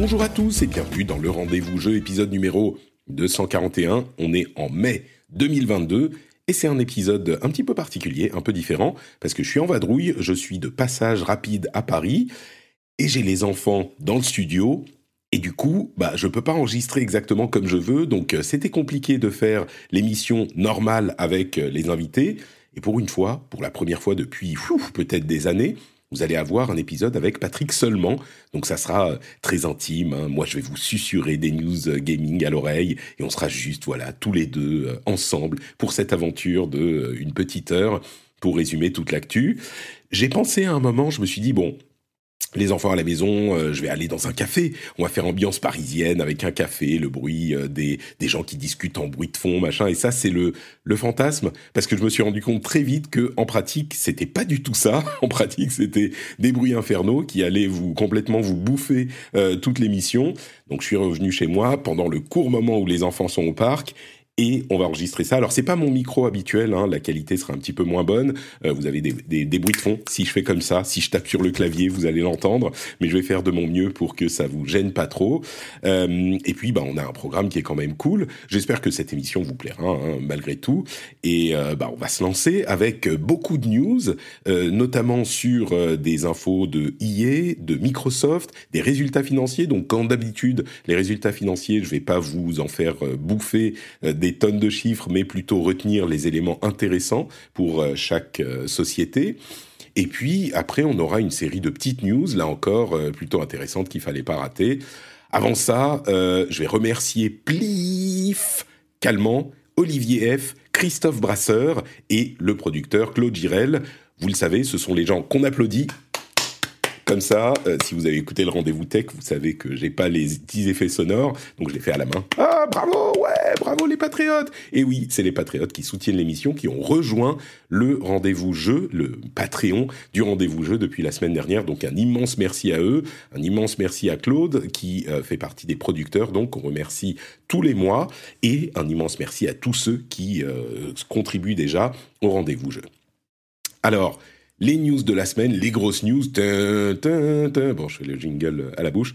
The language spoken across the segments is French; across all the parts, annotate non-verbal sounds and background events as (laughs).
Bonjour à tous et bienvenue dans le rendez-vous jeu épisode numéro 241. On est en mai 2022 et c'est un épisode un petit peu particulier, un peu différent parce que je suis en vadrouille, je suis de passage rapide à Paris et j'ai les enfants dans le studio et du coup, bah, je peux pas enregistrer exactement comme je veux, donc euh, c'était compliqué de faire l'émission normale avec euh, les invités. Et pour une fois, pour la première fois depuis peut-être des années, vous allez avoir un épisode avec Patrick seulement. Donc ça sera euh, très intime. hein. Moi, je vais vous susurrer des news euh, gaming à l'oreille et on sera juste, voilà, tous les deux euh, ensemble pour cette aventure de une petite heure pour résumer toute l'actu. J'ai pensé à un moment, je me suis dit, bon, les enfants à la maison, euh, je vais aller dans un café. On va faire ambiance parisienne avec un café, le bruit euh, des, des gens qui discutent en bruit de fond, machin. Et ça, c'est le, le fantasme. Parce que je me suis rendu compte très vite que, en pratique, c'était pas du tout ça. (laughs) En pratique, c'était des bruits infernaux qui allaient vous complètement vous bouffer euh, toute l'émission. Donc, je suis revenu chez moi pendant le court moment où les enfants sont au parc et on va enregistrer ça. Alors c'est pas mon micro habituel, hein, la qualité sera un petit peu moins bonne. Euh, vous avez des, des, des, bruits de fond. Si je fais comme ça, si je tape sur le clavier, vous allez l'entendre. Mais je vais faire de mon mieux pour que ça vous gêne pas trop. Euh, et puis bah on a un programme qui est quand même cool. J'espère que cette émission vous plaira hein, malgré tout. Et euh, bah on va se lancer avec beaucoup de news, euh, notamment sur euh, des infos de EA, de Microsoft, des résultats financiers. Donc comme d'habitude, les résultats financiers, je vais pas vous en faire euh, bouffer des des tonnes de chiffres, mais plutôt retenir les éléments intéressants pour euh, chaque euh, société. Et puis après, on aura une série de petites news, là encore euh, plutôt intéressantes qu'il fallait pas rater. Avant ça, je vais remercier Plif, Calmant, Olivier F, Christophe Brasseur et le producteur Claude Girel. Vous le savez, ce sont les gens qu'on applaudit comme ça, euh, si vous avez écouté le rendez-vous tech, vous savez que j'ai pas les petits effets sonores, donc je les fais à la main. Ah, bravo, ouais, bravo les patriotes Et oui, c'est les patriotes qui soutiennent l'émission, qui ont rejoint le rendez-vous jeu, le Patreon du rendez-vous jeu depuis la semaine dernière. Donc un immense merci à eux, un immense merci à Claude qui euh, fait partie des producteurs, donc on remercie tous les mois, et un immense merci à tous ceux qui euh, contribuent déjà au rendez-vous jeu. Alors, les news de la semaine, les grosses news. Bon, je fais le jingle à la bouche.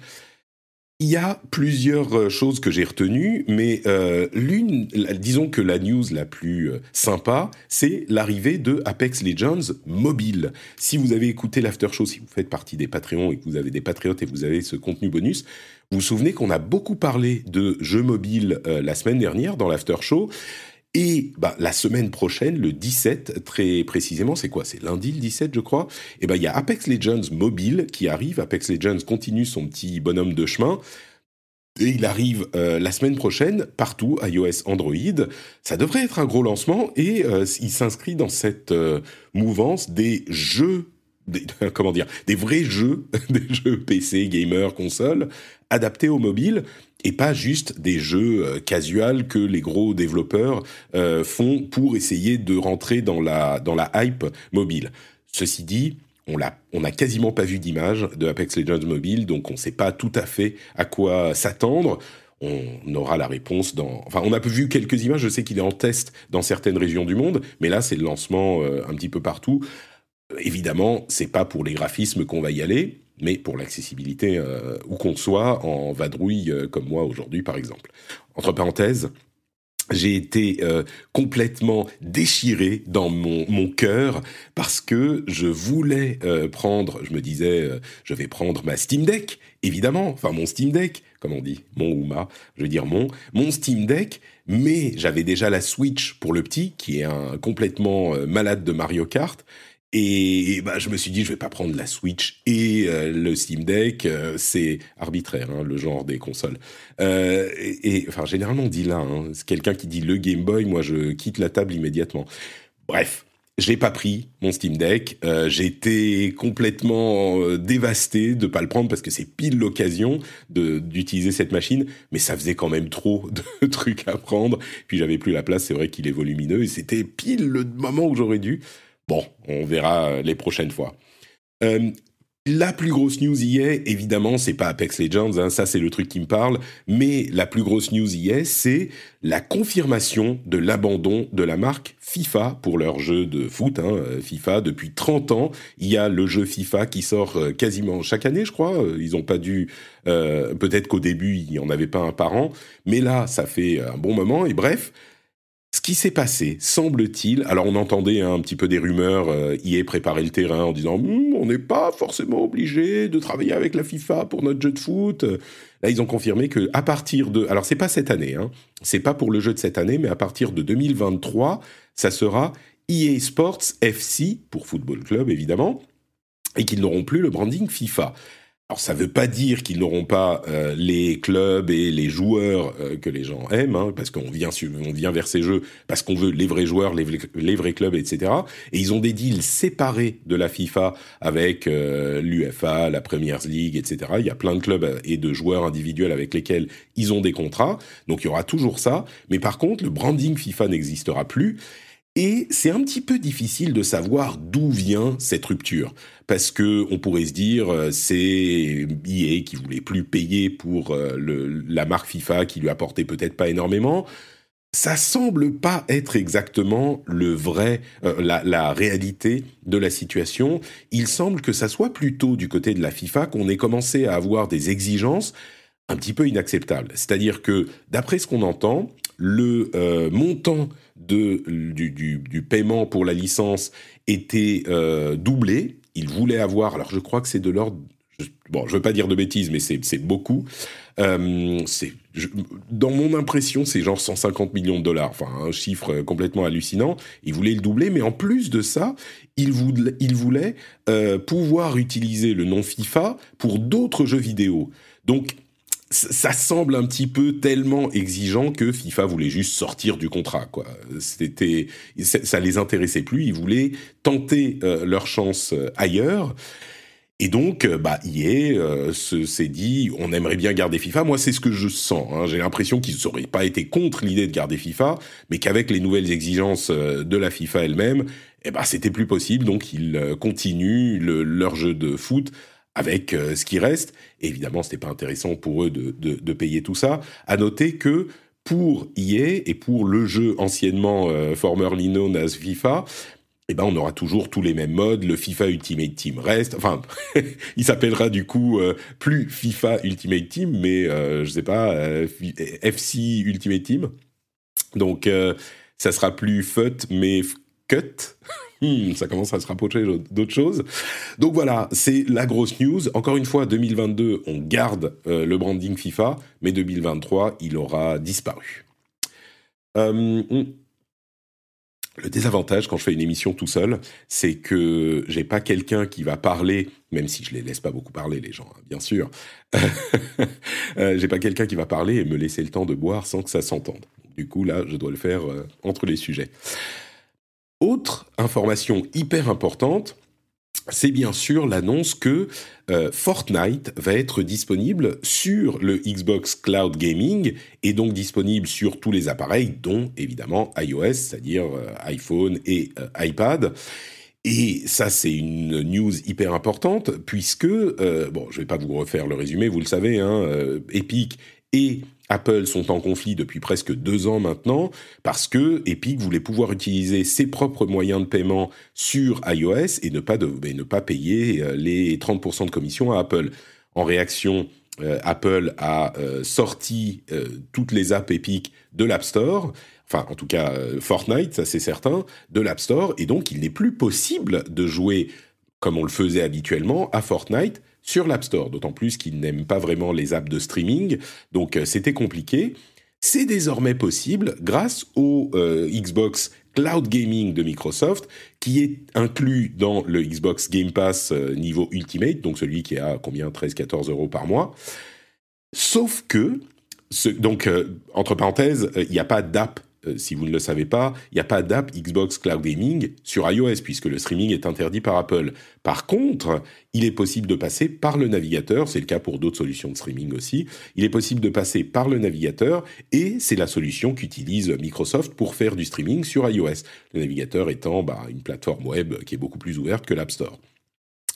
Il y a plusieurs choses que j'ai retenues, mais euh, l'une, disons que la news la plus euh, sympa, c'est l'arrivée de Apex Legends mobile. Si vous avez écouté l'after show, si vous faites partie des Patreons et que vous avez des patriotes et que vous avez ce contenu bonus, vous vous souvenez qu'on a beaucoup parlé de jeux mobiles euh, la semaine dernière dans l'after show. Et bah, la semaine prochaine, le 17, très précisément, c'est quoi? C'est lundi le 17, je crois. Et ben il y a Apex Legends mobile qui arrive. Apex Legends continue son petit bonhomme de chemin. Et il arrive euh, la semaine prochaine partout, iOS, Android. Ça devrait être un gros lancement et euh, il s'inscrit dans cette euh, mouvance des jeux, des, (laughs) comment dire, des vrais jeux, (laughs) des jeux PC, gamer, console, adaptés au mobile et pas juste des jeux euh, casuals que les gros développeurs euh, font pour essayer de rentrer dans la dans la hype mobile. Ceci dit, on n'a quasiment pas vu d'image de Apex Legends mobile, donc on ne sait pas tout à fait à quoi s'attendre. On aura la réponse dans. Enfin, on a vu quelques images. Je sais qu'il est en test dans certaines régions du monde, mais là, c'est le lancement euh, un petit peu partout. Évidemment, c'est pas pour les graphismes qu'on va y aller mais pour l'accessibilité euh, où qu'on soit en vadrouille euh, comme moi aujourd'hui par exemple. Entre parenthèses, j'ai été euh, complètement déchiré dans mon, cœur parce que je voulais prendre, je me disais, je vais prendre ma Steam Deck, évidemment, enfin mon Steam Deck, comme on dit, mon ou ma, je veux dire mon, mon Steam Deck, mais j'avais déjà la Switch pour le petit, qui est un complètement malade de Mario Kart, et, bah, je me suis dit, je vais pas prendre la Switch et euh, le Steam Deck. Euh, c'est arbitraire, hein, le genre des consoles. Euh, et, enfin, généralement, on dit là. Hein, c'est quelqu'un qui dit le Game Boy. Moi, je quitte la table immédiatement. Bref, j'ai pas pris mon Steam Deck. Euh, J'étais complètement dévasté de pas le prendre parce que c'est pile l'occasion d'utiliser cette machine, mais ça faisait quand même trop (laughs) de trucs à prendre. Puis j'avais plus la place. C'est vrai qu'il est volumineux et c'était pile le moment où j'aurais dû. Bon, on verra euh, les prochaines fois. Euh, la plus grosse news y est, évidemment, c'est pas Apex Legends, hein, ça c'est le truc qui me parle, mais la plus grosse news y est, c'est la confirmation de l'abandon de la marque FIFA pour leur jeu de foot. Hein, euh, FIFA, depuis 30 ans, il y a le jeu FIFA qui sort quasiment chaque année, je crois. Ils ont pas dû, peut-être qu'au début il n'y en avait pas un par an, mais là ça fait un bon moment. Et bref, qui s'est passé, semble-t-il, alors on entendait un petit peu des rumeurs, euh, est préparé le terrain en disant hm, on n'est pas forcément obligé de travailler avec la FIFA pour notre jeu de foot. Là, ils ont confirmé que à partir de, alors c'est pas cette année, hein, c'est pas pour le jeu de cette année, mais à partir de 2023, ça sera EA Sports FC pour Football Club évidemment, et qu'ils n'auront plus le branding FIFA. Alors ça ne veut pas dire qu'ils n'auront pas euh, les clubs et les joueurs euh, que les gens aiment, hein, parce qu'on vient, on vient vers ces jeux parce qu'on veut les vrais joueurs, les, les, vrais clubs, etc. Et ils ont des deals séparés de la FIFA avec euh, l'UFA, la Premier League, etc. Il y a plein de clubs et de joueurs individuels avec lesquels ils ont des contrats, donc il y aura toujours ça. Mais par contre, le branding FIFA n'existera plus. Et c'est un petit peu difficile de savoir d'où vient cette rupture, parce que on pourrait se dire euh, c'est EA qui voulait plus payer pour euh, la marque FIFA, qui lui apportait peut-être pas énormément. Ça semble pas être exactement le vrai, euh, la, réalité de la situation. Il semble que ça soit plutôt du côté de la FIFA qu'on ait commencé à avoir des exigences un petit peu inacceptables. C'est-à-dire que, d'après ce qu'on entend, le montant de, du, du, paiement pour la licence était euh, doublé. Il voulait avoir, alors je crois que c'est de l'ordre, bon, je veux pas dire de bêtises, mais c'est beaucoup. Euh, dans mon impression, c'est genre 150 millions de dollars, enfin un chiffre complètement hallucinant. Il voulait le doubler, mais en plus de ça, il voulait, euh, pouvoir utiliser le nom FIFA pour d'autres jeux vidéo. Donc ça semble un petit peu tellement exigeant que FIFA voulait juste sortir du contrat. Quoi. C'était, ça les intéressait plus. Ils voulaient tenter euh, leur chance euh, ailleurs. Et donc, euh, bah, EA s'est dit, on aimerait bien garder FIFA. Moi, c'est ce que je sens. Hein. J'ai l'impression qu'ils n'auraient pas été contre l'idée de garder FIFA, mais qu'avec les nouvelles exigences de la FIFA elle-même, eh ben, c'était plus possible. Donc, ils continuent leur jeu de foot avec euh, ce qui reste. Et évidemment, c'était pas intéressant pour eux de, de, de, payer tout ça. À noter que pour EA et pour le jeu anciennement euh, formerly known as FIFA, eh ben on aura toujours tous les mêmes modes. Le FIFA Ultimate Team reste. Enfin, (laughs) il s'appellera du coup euh, plus FIFA Ultimate Team, mais euh, je sais pas FC Ultimate Team. Donc ça sera plus FUT, mais cut. (laughs) Hmm, ça commence à se rapprocher d'autres choses. Donc voilà, c'est la grosse news. Encore une fois, 2022, on garde euh, le branding FIFA, mais 2023, il aura disparu. Euh, hmm. le désavantage quand je fais une émission tout seul, c'est que j'ai pas quelqu'un qui va parler, même si je les laisse pas beaucoup parler les gens, hein, bien sûr. (laughs) euh, j'ai pas quelqu'un qui va parler et me laisser le temps de boire sans que ça s'entende. Du coup là, je dois le faire entre les sujets. Autre information hyper importante, c'est bien sûr l'annonce que euh, Fortnite va être disponible sur le Xbox Cloud Gaming et donc disponible sur tous les appareils, dont évidemment iOS, c'est-à-dire euh, iPhone et euh, iPad. Et ça, c'est une news hyper importante puisque, bon, je vais pas vous refaire le résumé, vous le savez, hein, Epic et Apple sont en conflit depuis presque deux ans maintenant parce que Epic voulait pouvoir utiliser ses propres moyens de paiement sur iOS et ne pas, ne pas payer euh, les 30% de commission à Apple. En réaction, Apple a sorti toutes les apps Epic de l'App Store enfin en tout cas Fortnite, ça c'est certain, de l'App Store, et donc il n'est plus possible de jouer comme on le faisait habituellement à Fortnite sur l'App Store, d'autant plus qu'ils n'aiment pas vraiment les apps de streaming, donc c'était compliqué. C'est désormais possible grâce au Xbox cloud gaming de Microsoft, qui est inclus dans le Xbox Game Pass euh, niveau Ultimate, donc celui qui est à combien? 13-14 euros par mois. Sauf que, donc, euh, entre parenthèses, euh, il n'y a pas d'app euh, si vous ne le savez pas, il n'y a pas d'app Xbox Cloud Gaming sur iOS puisque le streaming est interdit par Apple. Par contre, il est possible de passer par le navigateur, c'est le cas pour d'autres solutions de streaming aussi, il est possible de passer par le navigateur et c'est la solution qu'utilise Microsoft pour faire du streaming sur iOS. Le navigateur étant bah, une plateforme web qui est beaucoup plus ouverte que l'App Store.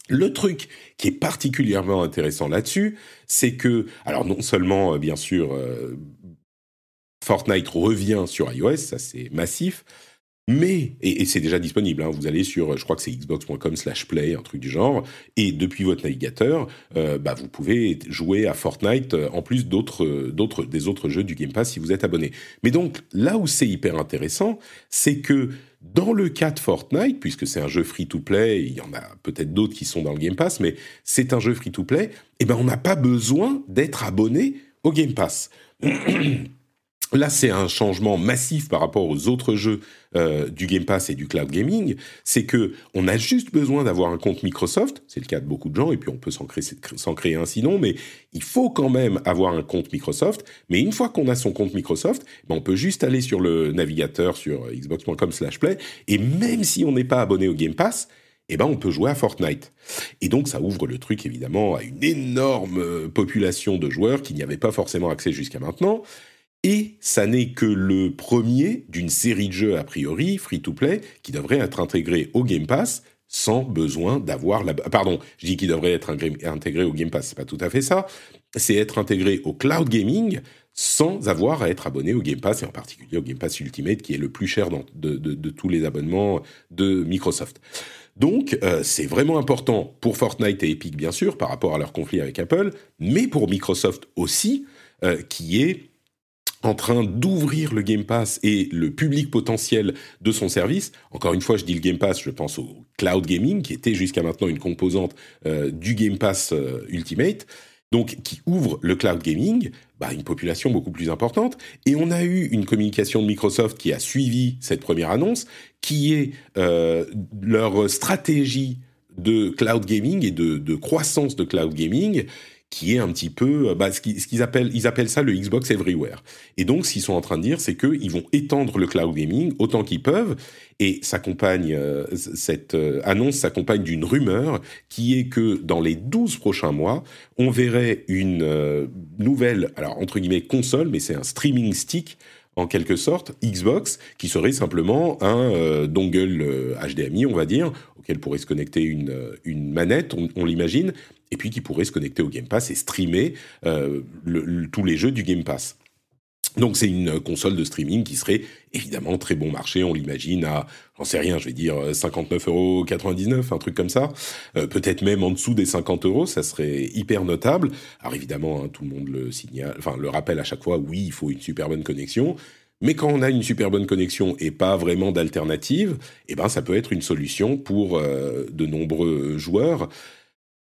Le truc qui est particulièrement intéressant là-dessus, c'est que, alors non seulement, euh, bien sûr, euh, Fortnite revient sur iOS, ça c'est massif. Mais, et, c'est déjà disponible, hein, vous allez sur, je crois que c'est xbox.com slash play, un truc du genre, et depuis votre navigateur, euh, bah, vous pouvez jouer à Fortnite euh, en plus d'autres, d'autres, des autres jeux du Game Pass si vous êtes abonné. Mais donc, là où c'est hyper intéressant, c'est que dans le cas de Fortnite, puisque c'est un jeu free-to-play, il y en a peut-être d'autres qui sont dans le Game Pass, mais c'est un jeu free-to-play, eh ben on n'a pas besoin d'être abonné au Game Pass. (clears throat) Là, c'est un changement massif par rapport aux autres jeux euh, du Game Pass et du cloud gaming. C'est que on a juste besoin d'avoir un compte Microsoft. C'est le cas de beaucoup de gens, et puis on peut s'en créer, un sinon, mais il faut quand même avoir un compte Microsoft. Mais une fois qu'on a son compte Microsoft, ben on peut juste aller sur le navigateur sur xbox.com/play, et même si on n'est pas abonné au Game Pass, eh ben on peut jouer à Fortnite. Et donc ça ouvre le truc évidemment à une énorme population de joueurs qui n'y avaient pas forcément accès jusqu'à maintenant. Et ça n'est que le premier d'une série de jeux a priori free-to-play qui devrait être intégré au Game Pass sans besoin d'avoir la... Pardon, je dis qu'il devrait être intégré au Game Pass, c'est pas tout à fait ça. C'est être intégré au cloud gaming sans avoir à être abonné au Game Pass, et en particulier au Game Pass Ultimate, qui est le plus cher de, tous les abonnements de Microsoft. Donc, euh, c'est vraiment important pour Fortnite et Epic, bien sûr, par rapport à leur conflit avec Apple, mais pour Microsoft aussi, euh, qui est en train d'ouvrir le Game Pass et le public potentiel de son service. Encore une fois, je dis le Game Pass, je pense au cloud gaming, qui était jusqu'à maintenant une composante euh, du Game Pass euh, Ultimate, donc qui ouvre le cloud gaming, bah, une population beaucoup plus importante. Et on a eu une communication de Microsoft qui a suivi cette première annonce, qui est euh, leur stratégie de cloud gaming et de croissance de cloud gaming qui est un petit peu euh, bah, ce qu'ils appellent ils appellent ça le Xbox Everywhere. Et donc ce qu'ils sont en train de dire c'est qu'ils vont étendre le cloud gaming autant qu'ils peuvent et s'accompagne euh, cette euh, annonce s'accompagne d'une rumeur qui est que dans les 12 prochains mois, on verrait une nouvelle alors entre guillemets console mais c'est un streaming stick en quelque sorte, Xbox, qui serait simplement un dongle HDMI, on va dire, auquel pourrait se connecter une, une manette, on l'imagine, et puis qui pourrait se connecter au Game Pass et streamer euh, tous les jeux du Game Pass. Donc c'est une console de streaming qui serait évidemment très bon marché, on l'imagine à, j'en sais rien, je vais dire 59,99 euros, un truc comme ça, euh, peut-être même en dessous des 50 euros, ça serait hyper notable. Alors évidemment, hein, tout le monde le signale, enfin le rappelle à chaque fois, oui, il faut une super bonne connexion. Mais quand on a une super bonne connexion et pas vraiment d'alternative, eh ben ça peut être une solution pour euh, de nombreux joueurs.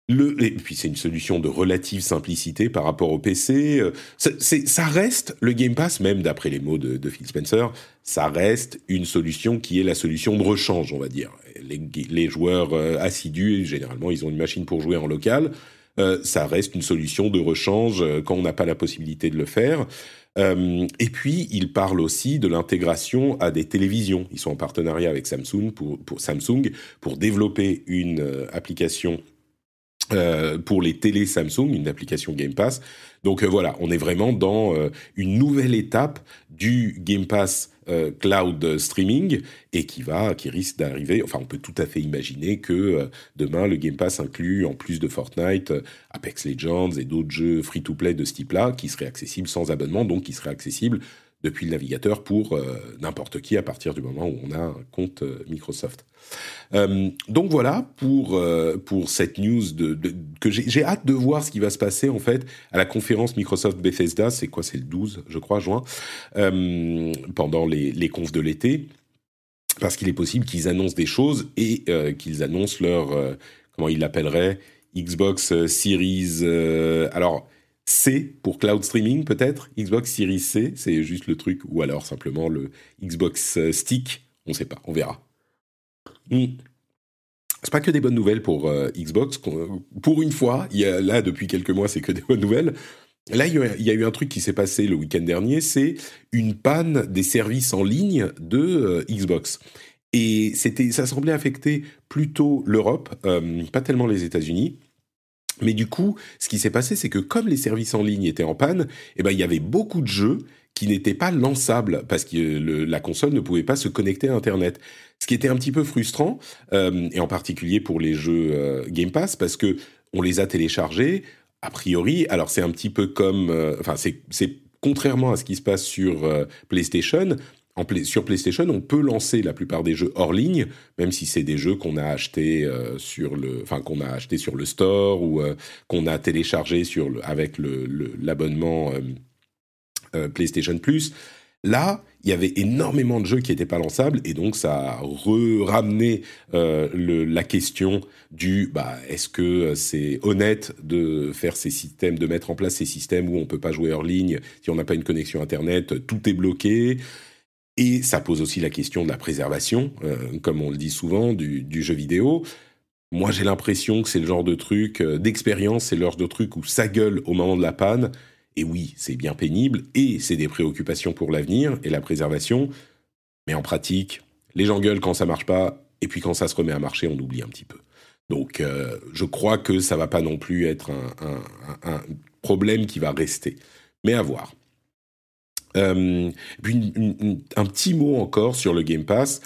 Le, et puis c'est une solution de relative simplicité par rapport au PC. Euh, ça reste le Game Pass, même d'après les mots de, Phil Spencer, ça reste une solution qui est la solution de rechange, on va dire. Les, joueurs euh, assidus, généralement, ils ont une machine pour jouer en local. Euh, ça reste une solution de rechange quand on n'a pas la possibilité de le faire. et puis, il parle aussi de l'intégration à des télévisions. Ils sont en partenariat avec Samsung pour, pour Samsung pour développer une application euh, pour les télé Samsung, une application Game Pass. Donc euh, voilà, on est vraiment dans euh, une nouvelle étape du Game Pass cloud streaming et qui va, qui risque d'arriver. Enfin, on peut tout à fait imaginer que demain le Game Pass inclut en plus de Fortnite, Apex Legends et d'autres jeux free-to-play de ce type-là qui seraient accessibles sans abonnement, donc qui seraient accessibles depuis le navigateur pour euh, n'importe qui à partir du moment où on a un compte euh, Microsoft. Euh, donc voilà pour pour cette news de, que j'ai hâte de voir ce qui va se passer en fait à la conférence Microsoft Bethesda, c'est quoi C'est le 12, je crois, juin, pendant les, les confs de l'été, parce qu'il est possible qu'ils annoncent des choses et qu'ils annoncent leur comment ils l'appelleraient Xbox Series. alors C pour cloud streaming peut-être, Xbox Series C, c'est juste le truc, ou alors simplement le Xbox euh, Stick, on ne sait pas, on verra. Hmm. C'est pas que des bonnes nouvelles pour euh, Xbox. Pour une fois, y a, là depuis quelques mois, c'est que des bonnes nouvelles. Là, il y a eu un truc qui s'est passé le week-end dernier, c'est une panne des services en ligne de euh, Xbox. Et c'était, ça semblait affecter plutôt l'Europe, pas tellement les États-Unis. Mais du coup, ce qui s'est passé, c'est que comme les services en ligne étaient en panne, eh ben, il y avait beaucoup de jeux qui n'étaient pas lançables parce que la console ne pouvait pas se connecter à Internet. Ce qui était un petit peu frustrant, euh, et en particulier pour les jeux euh, Game Pass, parce que on les a téléchargés, a priori, alors c'est un petit peu comme... Euh, enfin, c'est contrairement à ce qui se passe sur PlayStation, sur PlayStation, on peut lancer la plupart des jeux hors ligne, même si c'est des jeux qu'on a achetés euh, sur le, enfin qu'on a sur le store ou euh, qu'on a téléchargé sur avec l'abonnement euh, PlayStation Plus. Là, il y avait énormément de jeux qui n'étaient pas lançables et donc ça a ramené la question du bah, est-ce que c'est honnête de faire ces systèmes, de mettre en place ces systèmes où on peut pas jouer hors ligne si on n'a pas une connexion internet, tout est bloqué. Et ça pose aussi la question de la préservation, euh, comme on le dit souvent, du, jeu vidéo. Moi, j'ai l'impression que c'est le genre de truc, euh, d'expérience, c'est le genre de truc où ça gueule au moment de la panne. Et oui, c'est bien pénible, et c'est des préoccupations pour l'avenir et la préservation. Mais en pratique, les gens gueulent quand ça marche pas, et puis quand ça se remet à marcher, on oublie un petit peu. Donc, euh, je crois que ça va pas non plus être un problème qui va rester. Mais à voir. Euh, puis un petit mot encore sur le Game Pass.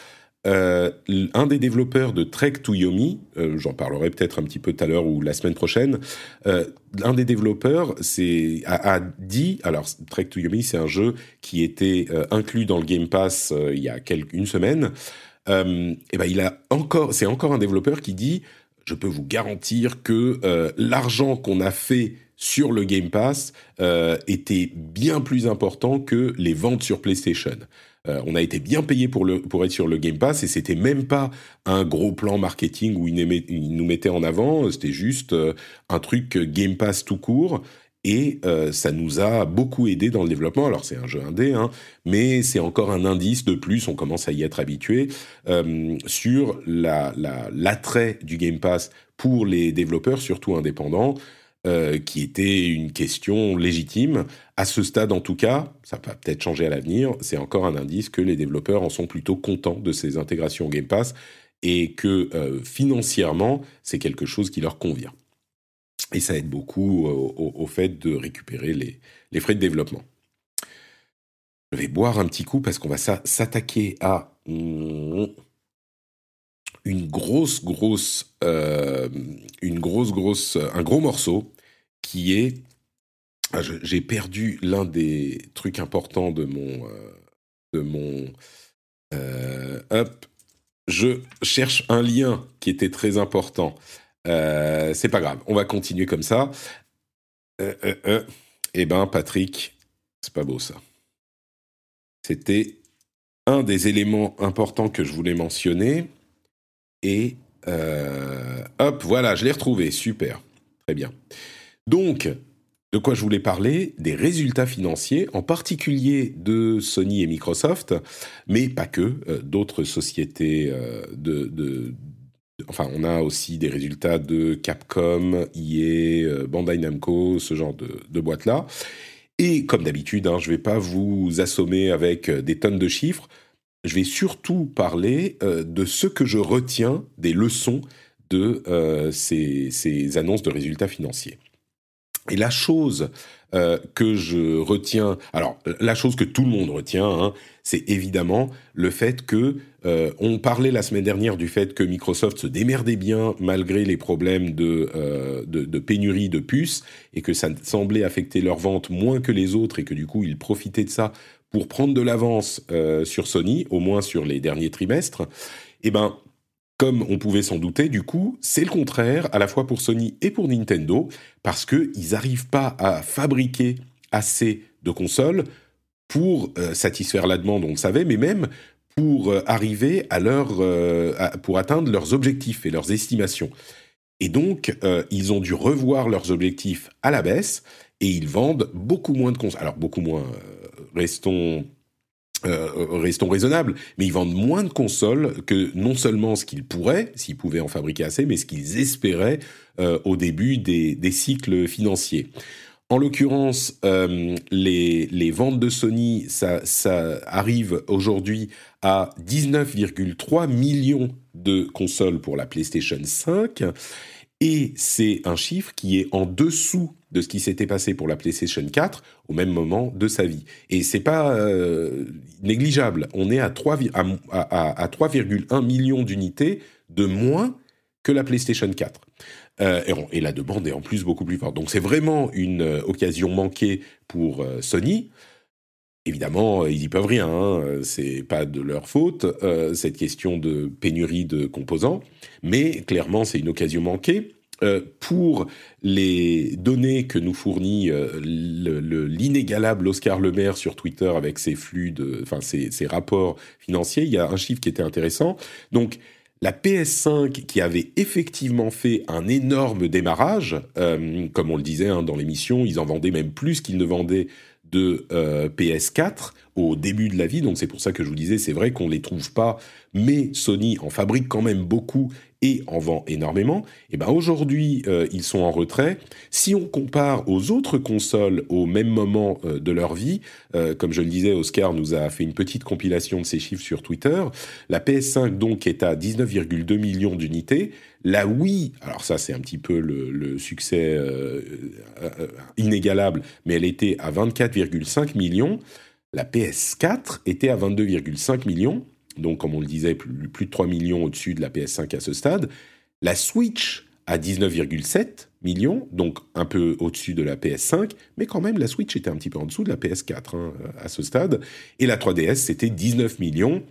Euh, un des développeurs de Trek to Yomi, euh, j'en parlerai peut-être un petit peu tout à l'heure ou la semaine prochaine, un des développeurs c'est, a, dit, alors Trek to Yomi c'est un jeu qui était inclus dans le Game Pass il y a une semaine, et ben il a encore, c'est encore un développeur qui dit, je peux vous garantir que l'argent qu'on a fait sur le Game Pass euh, était bien plus important que les ventes sur PlayStation. Euh, on a été bien payé pour, pour être sur le Game Pass et c'était même pas un gros plan marketing où ils, nous mettaient en avant, c'était juste euh, un truc Game Pass tout court et ça nous a beaucoup aidé dans le développement. Alors c'est un jeu indé, hein, mais c'est encore un indice de plus, on commence à y être habitué, sur l'attrait la, du Game Pass pour les développeurs, surtout indépendants. Euh, qui était une question légitime. À ce stade, en tout cas, ça va peut-être changer à l'avenir, c'est encore un indice que les développeurs en sont plutôt contents de ces intégrations Game Pass et que euh, financièrement, c'est quelque chose qui leur convient. Et ça aide beaucoup au, fait de récupérer les, les, frais de développement. Je vais boire un petit coup parce qu'on va s'attaquer à une grosse, grosse, euh, une grosse, grosse, un gros morceau qui est. Ah, j'ai perdu l'un des trucs importants de mon, euh, de mon. Euh, hop, je cherche un lien qui était très important. C'est pas grave, on va continuer comme ça. eh ben, Patrick, c'est pas beau ça. C'était un des éléments importants que je voulais mentionner. Et euh, hop, voilà, je l'ai retrouvé. Super. Très bien. Donc, de quoi je voulais parler? Des résultats financiers, en particulier de Sony et Microsoft, mais pas que, euh, d'autres sociétés euh, de, Enfin, on a aussi des résultats de Capcom, EA, Bandai Namco, ce genre de, boîtes-là. Et comme d'habitude, hein, je ne vais pas vous assommer avec des tonnes de chiffres je vais surtout parler euh, de ce que je retiens des leçons de euh, ces, annonces de résultats financiers. Et la chose euh, que je retiens, alors la chose que tout le monde retient, hein, c'est évidemment le fait que on parlait la semaine dernière du fait que Microsoft se démerdait bien malgré les problèmes de, de, de, pénurie de puces et que ça semblait affecter leurs ventes moins que les autres et que du coup ils profitaient de ça pour prendre de l'avance sur Sony, au moins sur les derniers trimestres, eh ben, comme on pouvait s'en douter, du coup, c'est le contraire, à la fois pour Sony et pour Nintendo, parce qu'ils n'arrivent pas à fabriquer assez de consoles pour satisfaire la demande, on le savait, mais même pour arriver à leur, pour atteindre leurs objectifs et leurs estimations. Et donc, euh, ils ont dû revoir leurs objectifs à la baisse et ils vendent beaucoup moins de consoles. Alors, beaucoup moins, euh, restons, euh, restons raisonnables, mais ils vendent moins de consoles que non seulement ce qu'ils pourraient, s'ils pouvaient en fabriquer assez, mais ce qu'ils espéraient au début des, des, cycles financiers. En l'occurrence, les, les, ventes de Sony, ça, ça arrive aujourd'hui à 19,3 millions de consoles pour la PlayStation 5 et c'est un chiffre qui est en dessous de ce qui s'était passé pour la PlayStation 4 au même moment de sa vie. Et c'est pas euh, négligeable. On est à 3,1 à, 3, millions d'unités de moins que la PlayStation 4. Euh, et, la demande est en plus beaucoup plus forte. Donc c'est vraiment une euh, occasion manquée pour Sony. Évidemment, ils n'y peuvent rien, hein. c'est pas de leur faute, cette question de pénurie de composants, mais clairement, c'est une occasion manquée. Euh, pour les données que nous fournit euh, l'inégalable Oscar Lemaire sur Twitter avec ses flux de, enfin ses, rapports financiers, il y a un chiffre qui était intéressant. Donc la PS5 qui avait effectivement fait un énorme démarrage, euh, comme on le disait hein, dans l'émission, ils en vendaient même plus qu'ils ne vendaient de PS4 au début de la vie. Donc c'est pour ça que je vous disais, c'est vrai qu'on ne les trouve pas, mais Sony en fabrique quand même beaucoup et en vend énormément, et eh ben aujourd'hui euh, ils sont en retrait. Si on compare aux autres consoles au même moment euh, de leur vie, euh, comme je le disais, Oscar nous a fait une petite compilation de ces chiffres sur Twitter. La PS5 donc est à 19,2 millions d'unités. La Wii, alors ça c'est un petit peu le, le succès inégalable, mais elle était à 24,5 millions. La PS4 était à 22,5 millions donc comme on le disait, plus, de 3 millions au-dessus de la PS5 à ce stade. La Switch à 19,7 millions, donc un peu au-dessus de la PS5, mais quand même la Switch était un petit peu en dessous de la PS4 hein, à ce stade. Et la 3DS, c'était 19 millions,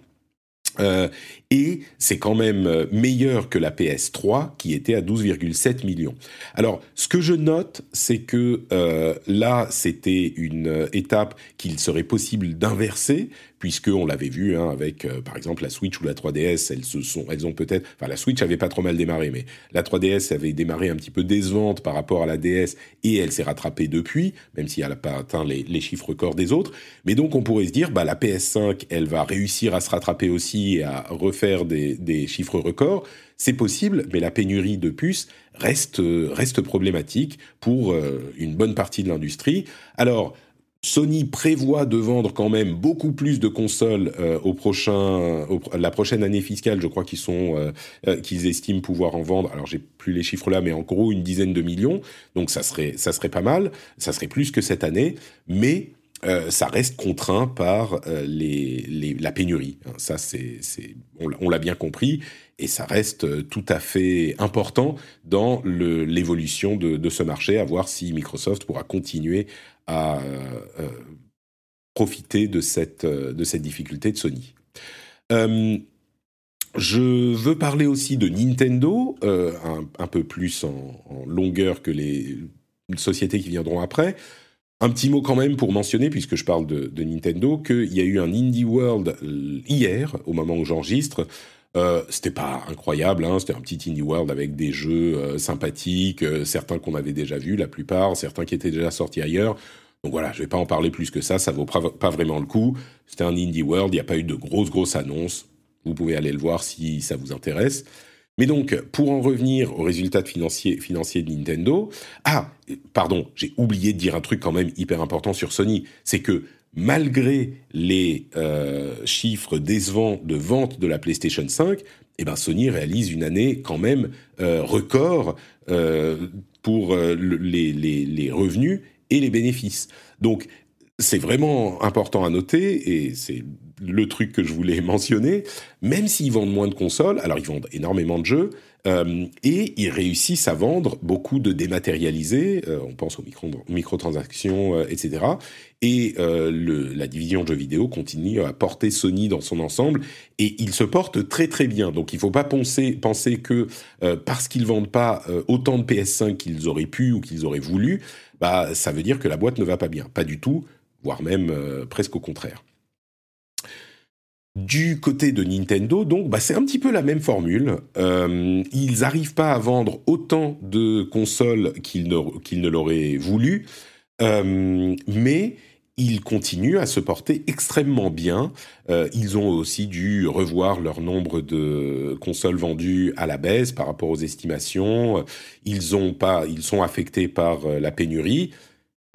euh, et c'est quand même euh, meilleur que la PS3 qui était à 12,7 millions. Alors, ce que je note, c'est que euh, là, c'était une étape qu'il serait possible d'inverser, puisque on l'avait vu hein, avec, par exemple, la Switch ou la 3DS, elles se sont, elles ont peut-être, enfin, la Switch avait pas trop mal démarré, mais la 3DS avait démarré un petit peu décevante par rapport à la DS et elle s'est rattrapée depuis, même si elle n'a pas atteint les, chiffres records des autres. Mais donc, on pourrait se dire, bah, la PS5, elle va réussir à se rattraper aussi et à refaire des, chiffres records, c'est possible, mais la pénurie de puces reste, reste problématique pour euh, une bonne partie de l'industrie. Alors, Sony prévoit de vendre quand même beaucoup plus de consoles euh, au prochain, la prochaine année fiscale. Je crois qu'ils sont, euh, qu'ils estiment pouvoir en vendre. Alors j'ai plus les chiffres là, mais en gros une dizaine de millions. Donc ça serait, ça serait pas mal. Ça serait plus que cette année, mais euh, ça reste contraint par euh, les, la pénurie. Hein. Ça, c'est, on, l'a bien compris, et ça reste euh, tout à fait important dans l'évolution de, ce marché, à voir si Microsoft pourra continuer à profiter de cette, de cette difficulté de Sony. je veux parler aussi de Nintendo, un, peu plus en, longueur que les sociétés qui viendront après. Un petit mot quand même pour mentionner, puisque je parle de, Nintendo, qu'il y a eu un Indie World euh, hier, au moment où j'enregistre. Euh, c'était pas incroyable, hein, c'était un petit Indie World avec des jeux euh, sympathiques, euh, certains qu'on avait déjà vus, la plupart, certains qui étaient déjà sortis ailleurs. Donc voilà, je vais pas en parler plus que ça, ça vaut pas vraiment le coup. C'était un Indie World, il n'y a pas eu de grosses grosses annonces. Vous pouvez aller le voir si ça vous intéresse. Mais donc, pour en revenir aux résultats financiers, financiers de Nintendo, ah, pardon, j'ai oublié de dire un truc quand même hyper important sur Sony, c'est que malgré les euh, chiffres décevants de vente de la PlayStation 5, eh ben Sony réalise une année quand même euh, record euh, pour les, les, revenus et les bénéfices. Donc c'est vraiment important à noter et c'est le truc que je voulais (laughs) mentionner, même s'ils vendent moins de consoles, alors ils vendent énormément de jeux, euh, et ils réussissent à vendre beaucoup de dématérialisés, euh, on pense aux micro, microtransactions, euh, etc. Et le, la division jeux vidéo continue à porter Sony dans son ensemble, et ils se portent très très bien. Donc il ne faut pas penser, penser que parce qu'ils vendent pas autant de PS5 qu'ils auraient pu ou qu'ils auraient voulu, bah, ça veut dire que la boîte ne va pas bien. Pas du tout, voire même presque au contraire. Du côté de Nintendo, donc, bah, c'est un petit peu la même formule. Euh, ils n'arrivent pas à vendre autant de consoles qu'ils ne, l'auraient voulu, euh, mais ils continuent à se porter extrêmement bien. Euh, ils ont aussi dû revoir leur nombre de consoles vendues à la baisse par rapport aux estimations. Ils, ont pas, ils sont affectés par la pénurie.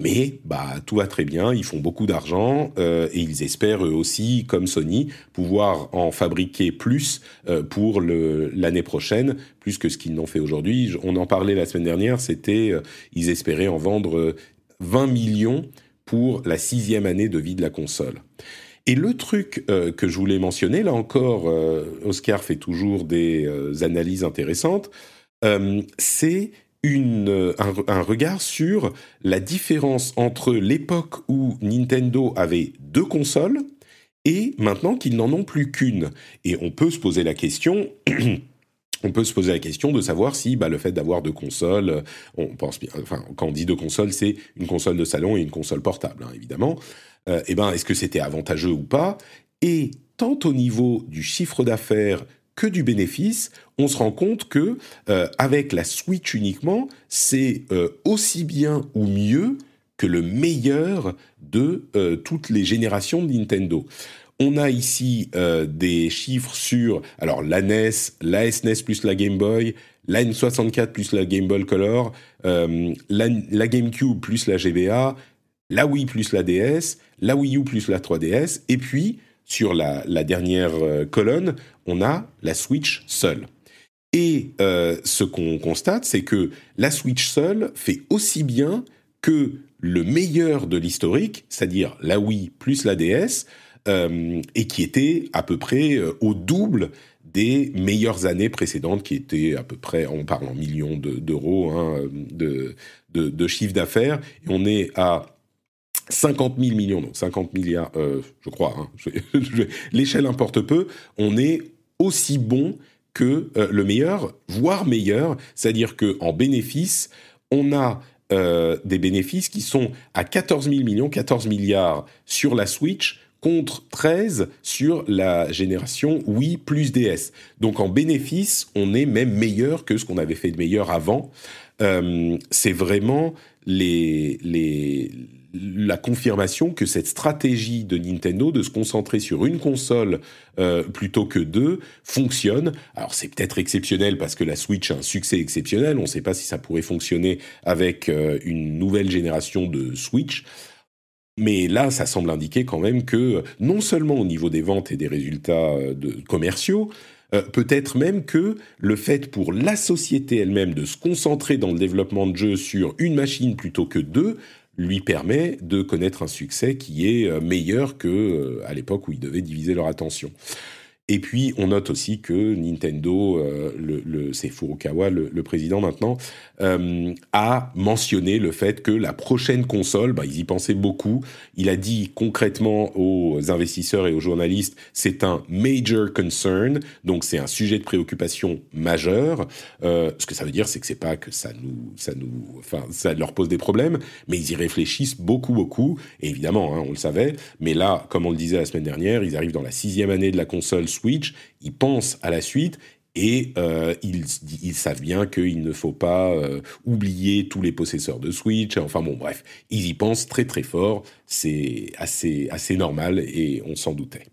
Mais bah, tout va très bien, ils font beaucoup d'argent euh, et ils espèrent eux aussi, comme Sony, pouvoir en fabriquer plus euh, pour l'année prochaine, plus que ce qu'ils n'ont fait aujourd'hui. On en parlait la semaine dernière, c'était euh, ils espéraient en vendre 20 millions pour la sixième année de vie de la console. Et le truc que je voulais mentionner, là encore, Oscar fait toujours des analyses intéressantes, c'est une, un, regard sur la différence entre l'époque où Nintendo avait deux consoles et maintenant qu'ils n'en ont plus qu'une. Et on peut se poser la question. (clears throat) on peut se poser la question de savoir si bah, le fait d'avoir deux consoles, on pense enfin, quand on dit deux consoles, c'est une console de salon et une console portable, hein, évidemment. Euh, eh ben, est-ce que c'était avantageux ou pas? Et tant au niveau du chiffre d'affaires que du bénéfice, on se rend compte que euh, avec la Switch uniquement, c'est euh, aussi bien ou mieux que le meilleur de euh, toutes les générations de Nintendo. On a ici des chiffres sur alors la NES, la SNES e plus la Game Boy, la N64 plus la Game Boy Color, la, la, GameCube plus la GBA, la Wii plus la DS, la Wii U plus la 3DS, et puis sur la, dernière euh, colonne, on a la Switch seule. Et euh, ce qu'on constate, c'est que la Switch seule fait aussi bien que le meilleur de l'historique, c'est-à-dire la Wii plus la DS, euh, et qui était à peu près au double des meilleures années précédentes, qui étaient à peu près, on parle en millions d'euros hein, de, de, chiffre d'affaires, et on est à 50 000 millions, donc 50 milliards, euh, je crois, hein, (laughs) l'échelle importe peu, on est aussi bon que euh, le meilleur, voire meilleur, c'est-à-dire qu'en bénéfice, on a euh, des bénéfices qui sont à 14 000 millions, 14 milliards sur la Switch, contre 13 sur la génération Wii plus DS. Donc en bénéfice, on est même meilleur que ce qu'on avait fait de meilleur avant. c'est vraiment les, les, la confirmation que cette stratégie de Nintendo de se concentrer sur une console euh, plutôt que deux fonctionne. Alors c'est peut-être exceptionnel parce que la Switch a un succès exceptionnel. On ne sait pas si ça pourrait fonctionner avec euh, une nouvelle génération de Switch. Mais là, ça semble indiquer quand même que non seulement au niveau des ventes et des résultats euh, commerciaux, peut-être même que le fait pour la société elle-même de se concentrer dans le développement de jeux sur une machine plutôt que deux lui permet de connaître un succès qui est euh, meilleur que euh, à l'époque où ils devaient diviser leur attention. Et puis, on note aussi que Nintendo, euh, le, c'est Furukawa, le, président maintenant, euh, a mentionné le fait que la prochaine console, bah, ils y pensaient beaucoup. Il a dit concrètement aux investisseurs et aux journalistes, c'est un major concern, donc c'est un sujet de préoccupation majeur. Euh, ce que ça veut dire, c'est que c'est pas que ça nous, ça nous, enfin, ça leur pose des problèmes, mais ils y réfléchissent beaucoup, beaucoup. Et évidemment, hein, on le savait. Mais là, comme on le disait la semaine dernière, ils arrivent dans la sixième année de la console Switch, ils pensent à la suite et euh, ils, savent bien qu'il ne faut pas euh, oublier tous les possesseurs de Switch. Enfin bon, bref, ils y pensent très très fort. C'est assez, assez normal et on s'en doutait.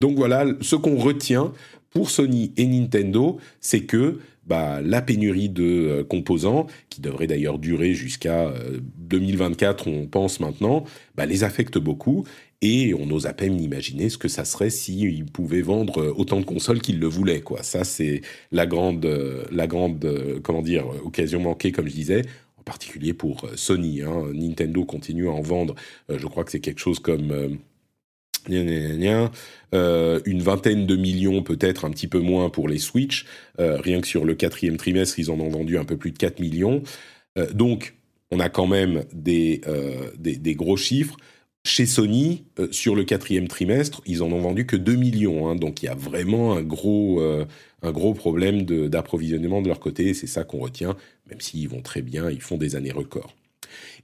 Donc voilà, ce qu'on retient pour Sony et Nintendo, c'est que bah, la pénurie de euh, composants, qui devrait d'ailleurs durer jusqu'à 2024, on pense maintenant, bah, les affecte beaucoup et on n'ose à peine imaginer ce que ça serait s'ils pouvaient vendre euh, autant de consoles qu'ils le voulaient. Ça, c'est la grande, euh, la grande euh, comment dire, occasion manquée, comme je disais, en particulier pour Sony. Hein. Nintendo continue à en vendre, je crois que c'est quelque chose comme une vingtaine de millions, peut-être un petit peu moins pour les Switch. rien que sur le quatrième trimestre, ils en ont vendu un peu plus de 4 millions. donc, on a quand même des, des, gros chiffres. Chez Sony, sur le quatrième trimestre, ils en ont vendu que 2 millions. Hein. donc il y a vraiment un gros, un gros problème d'approvisionnement de, leur côté. C'est ça qu'on retient, même s'ils vont très bien, ils font des années records.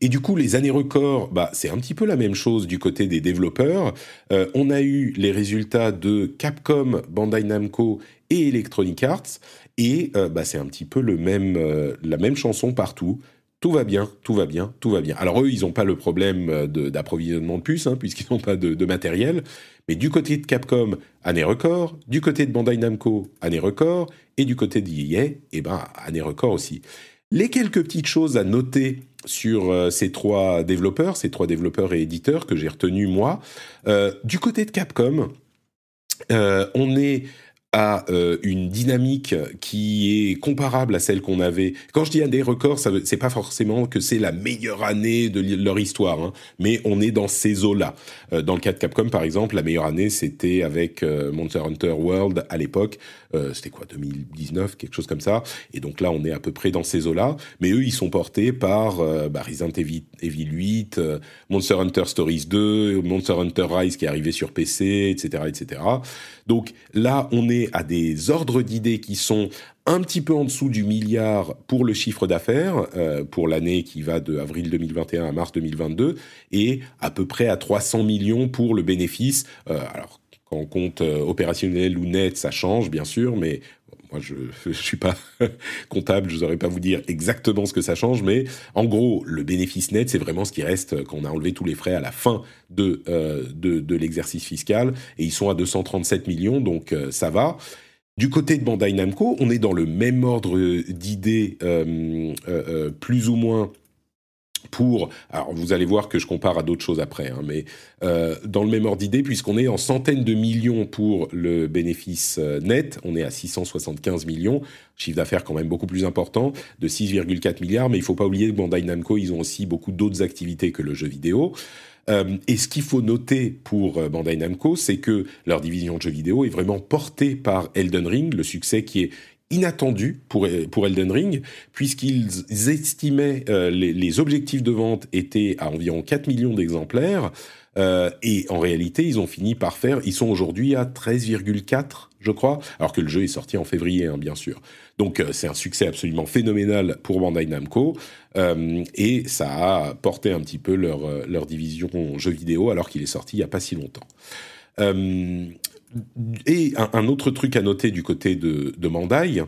Et du coup, les années records, bah, c'est un petit peu la même chose du côté des développeurs. Euh, on a eu les résultats de Capcom, Bandai Namco et Electronic Arts, et euh, bah, c'est un petit peu le même, euh, la même chanson partout. Tout va bien, tout va bien, tout va bien. Alors eux, ils n'ont pas le problème d'approvisionnement de, puces, hein, puisqu'ils n'ont pas de, matériel. Mais du côté de Capcom, année record. Du côté de Bandai Namco, année record. Et du côté d'EA, eh ben, année record aussi. Les quelques petites choses à noter sur euh, ces trois développeurs, ces trois développeurs et éditeurs que j'ai retenus moi. Euh, du côté de Capcom, euh, on est à euh, une dynamique qui est comparable à celle qu'on avait. Quand je dis année record, ça c'est pas forcément que c'est la meilleure année de leur histoire, hein, mais on est dans ces eaux-là. Euh, dans le cas de Capcom, par exemple, la meilleure année, c'était avec euh, Monster Hunter World à l'époque. C'était quoi, 2019, quelque chose comme ça. Et donc là, on est à peu près dans ces eaux-là. Mais eux, ils sont portés par bah, Resident Evil, 8, Monster Hunter Stories 2, Monster Hunter Rise qui est arrivé sur PC, etc., etc. Donc là, on est à des ordres d'idées qui sont un petit peu en dessous du milliard pour le chiffre d'affaires euh, pour l'année qui va de avril 2021 à mars 2022 et à peu près à 300 millions pour le bénéfice. Euh, alors on compte euh, opérationnel ou net, ça change bien sûr, mais moi, je (laughs) ne suis pas (laughs) comptable, je ne saurais pas vous dire exactement ce que ça change, mais en gros, le bénéfice net, c'est vraiment ce qui reste quand on a enlevé tous les frais à la fin de, euh, l'exercice fiscal, et ils sont à 237 millions, donc euh, ça va. Du côté de Bandai Namco, on est dans le même ordre d'idées, euh, plus ou moins pour, alors vous allez voir que je compare à d'autres choses après, hein, mais euh, dans le même ordre d'idée, puisqu'on est en centaines de millions pour le bénéfice euh, net, on est à 675 millions, chiffre d'affaires quand même beaucoup plus important, de 6,4 milliards, mais il faut pas oublier que Bandai Namco, ils ont aussi beaucoup d'autres activités que le jeu vidéo. Euh, et ce qu'il faut noter pour euh, Bandai Namco, c'est que leur division de jeux vidéo est vraiment portée par Elden Ring, le succès qui est inattendu pour, pour Elden Ring, puisqu'ils estimaient euh, les, objectifs de vente étaient à environ 4 millions d'exemplaires, euh, et en réalité, ils ont fini par faire, ils sont aujourd'hui à 13,4, je crois, alors que le jeu est sorti en février, hein, bien sûr. Donc euh, c'est un succès absolument phénoménal pour Bandai Namco, et ça a porté un petit peu leur, leur division jeux vidéo, alors qu'il est sorti il n'y a pas si longtemps. Et un, autre truc à noter du côté de, Mandai,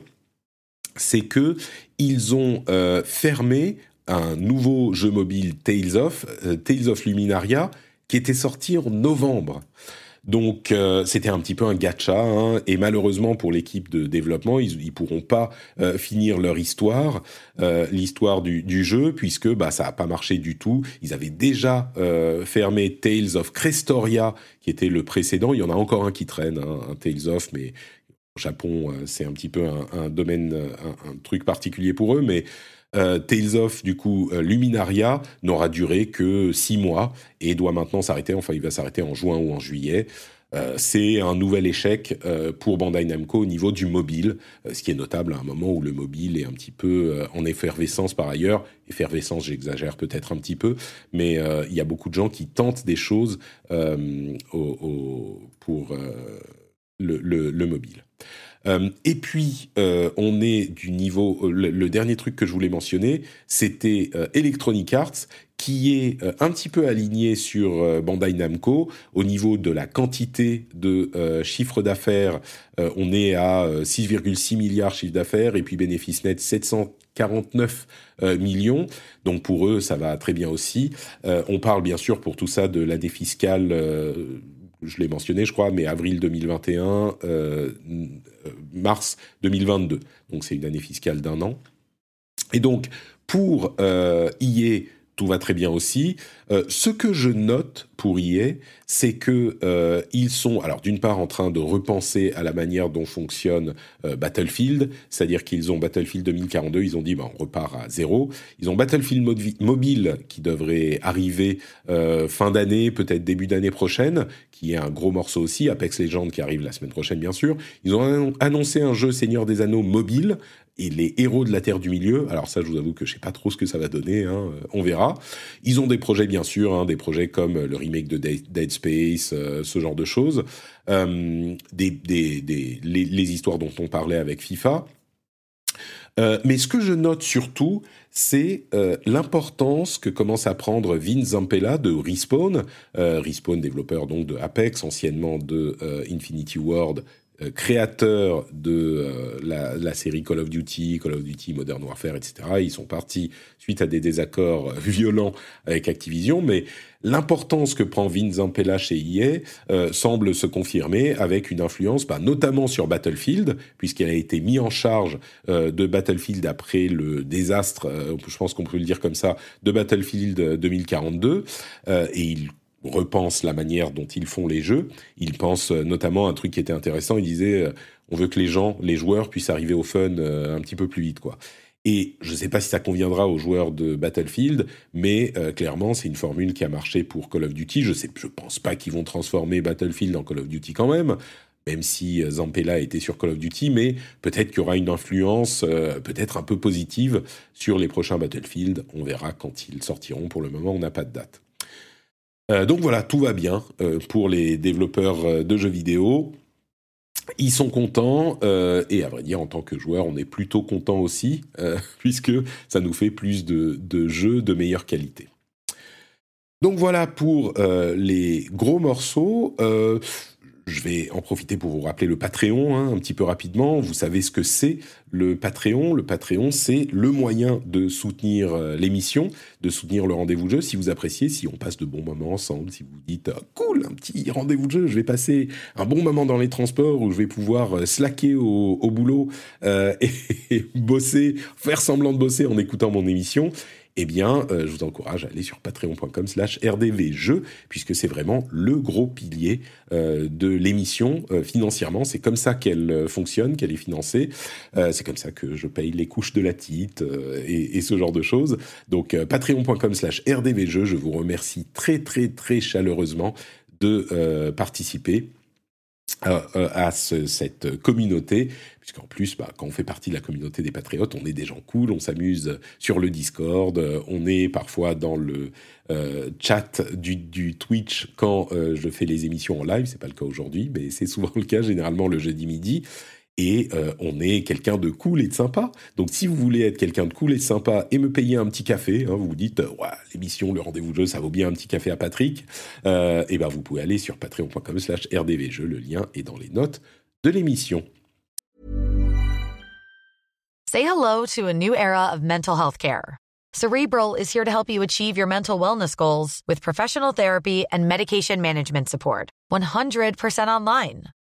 c'est que ils ont euh, fermé un nouveau jeu mobile Tales of, euh, Tales of Luminaria, qui était sorti en novembre. Donc euh, c'était un petit peu un gacha, hein, et malheureusement pour l'équipe de développement, ils, ne pourront pas euh, finir leur histoire, euh, l'histoire du, jeu, puisque bah ça a pas marché du tout. Ils avaient déjà fermé Tales of Crestoria, qui était le précédent. Il y en a encore un qui traîne, hein, un Tales of, mais au Japon c'est un petit peu un, domaine, un, truc particulier pour eux, mais Tales of, du coup, Luminaria n'aura duré que six mois et doit maintenant s'arrêter. Enfin, il va s'arrêter en juin ou en juillet. c'est un nouvel échec pour Bandai Namco au niveau du mobile, ce qui est notable à un moment où le mobile est un petit peu en effervescence par ailleurs. Effervescence, j'exagère peut-être un petit peu, mais il y a beaucoup de gens qui tentent des choses pour le mobile. Euh, et puis, euh, on est du niveau. Euh, le, dernier truc que je voulais mentionner, c'était Electronic Arts, qui est un petit peu aligné sur Bandai Namco au niveau de la quantité de chiffre d'affaires. on est à 6,6 milliards chiffre d'affaires et puis bénéfice net 749 millions. Donc pour eux, ça va très bien aussi. on parle bien sûr pour tout ça de l'année fiscale je l'ai mentionné, je crois, mais avril 2021, euh, mars 2022. Donc c'est une année fiscale d'un an. Et donc, pour euh, tout va très bien aussi. Euh, ce que je note pour EA, c'est que euh, ils sont, alors d'une part, en train de repenser à la manière dont fonctionne euh, Battlefield, c'est-à-dire qu'ils ont Battlefield 2042, ils ont dit, bah, on repart à zéro. Ils ont Battlefield mobile qui devrait arriver fin d'année, peut-être début d'année prochaine, qui est un gros morceau aussi. Apex Legends qui arrive la semaine prochaine, bien sûr. Ils ont annoncé un jeu Seigneur des Anneaux mobile et les héros de la Terre du Milieu. Alors ça, je vous avoue que je sais pas trop ce que ça va donner. Hein, on verra. Ils ont des projets, bien sûr, hein, des projets comme le remake de Dead Space, euh, ce genre de choses, euh, des, les, histoires dont on parlait avec FIFA. Euh, mais ce que je note surtout, c'est euh, l'importance que commence à prendre Vince Zampella de Respawn, euh, Respawn développeur donc de Apex, anciennement de Infinity Ward, euh, créateurs de euh, la, la, série Call of Duty, Call of Duty Modern Warfare, etc. Ils sont partis suite à des désaccords (laughs) violents avec Activision, mais l'importance que prend Vince Zampella chez EA euh, semble se confirmer avec une influence, bah, notamment sur Battlefield, puisqu'il a été mis en charge euh, de Battlefield après le désastre, je pense qu'on peut le dire comme ça, de Battlefield 2042, et il repense la manière dont ils font les jeux. Ils pensent euh, notamment à un truc qui était intéressant. Il disait, euh, on veut que les gens, les joueurs puissent arriver au fun euh, un petit peu plus vite, quoi. Et je ne sais pas si ça conviendra aux joueurs de Battlefield, mais clairement, c'est une formule qui a marché pour Call of Duty. Je ne pense pas qu'ils vont transformer Battlefield en Call of Duty quand même, même si Zampella était sur Call of Duty, mais peut-être qu'il y aura une influence peut-être un peu positive sur les prochains Battlefield. On verra quand ils sortiront. Pour le moment, on n'a pas de date. Euh, donc voilà, tout va bien euh, pour les développeurs euh, de jeux vidéo. Ils sont contents et à vrai dire, en tant que joueur, on est plutôt content aussi (laughs) puisque ça nous fait plus de, de, jeux de meilleure qualité. Donc voilà pour les gros morceaux je vais en profiter pour vous rappeler le Patreon hein, un petit peu rapidement. Vous savez ce que c'est le Patreon. Le Patreon, c'est le moyen de soutenir euh, l'émission, de soutenir le rendez-vous jeu. Si vous appréciez, si on passe de bons moments ensemble, si vous dites ah, cool, un petit rendez-vous de jeu, je vais passer un bon moment dans les transports où je vais pouvoir euh, slacker au, boulot euh, (laughs) et bosser, faire semblant de bosser en écoutant mon émission eh bien, euh, je vous encourage à aller sur patreon.com slash rdvjeux, puisque c'est vraiment le gros pilier euh, de l'émission euh, financièrement. C'est comme ça qu'elle fonctionne, qu'elle est financée. c'est comme ça que je paye les couches de la tite et, et, ce genre de choses. Donc, patreon.com slash rdvjeux, je vous remercie très, très, très chaleureusement de participer à cette communauté puisqu'en plus, bah, quand on fait partie de la communauté des patriotes, on est des gens cool, on s'amuse sur le Discord, euh, on est parfois dans le euh, chat du, Twitch quand euh, je fais les émissions en live. C'est pas le cas aujourd'hui, mais c'est souvent le cas, généralement le jeudi midi. Et on est quelqu'un de cool et de sympa. Donc si vous voulez être quelqu'un de cool et de sympa et me payer un petit café, hein, vous vous dites, ouais, l'émission, le rendez-vous jeu, ça vaut bien un petit café à Patrick, et ben vous pouvez aller sur patreon.com slash rdvjeux, le lien est dans les notes de l'émission. Say hello to a new era of mental health care. Cerebral is here to help you achieve your mental wellness goals with professional therapy and medication management support. 100% online.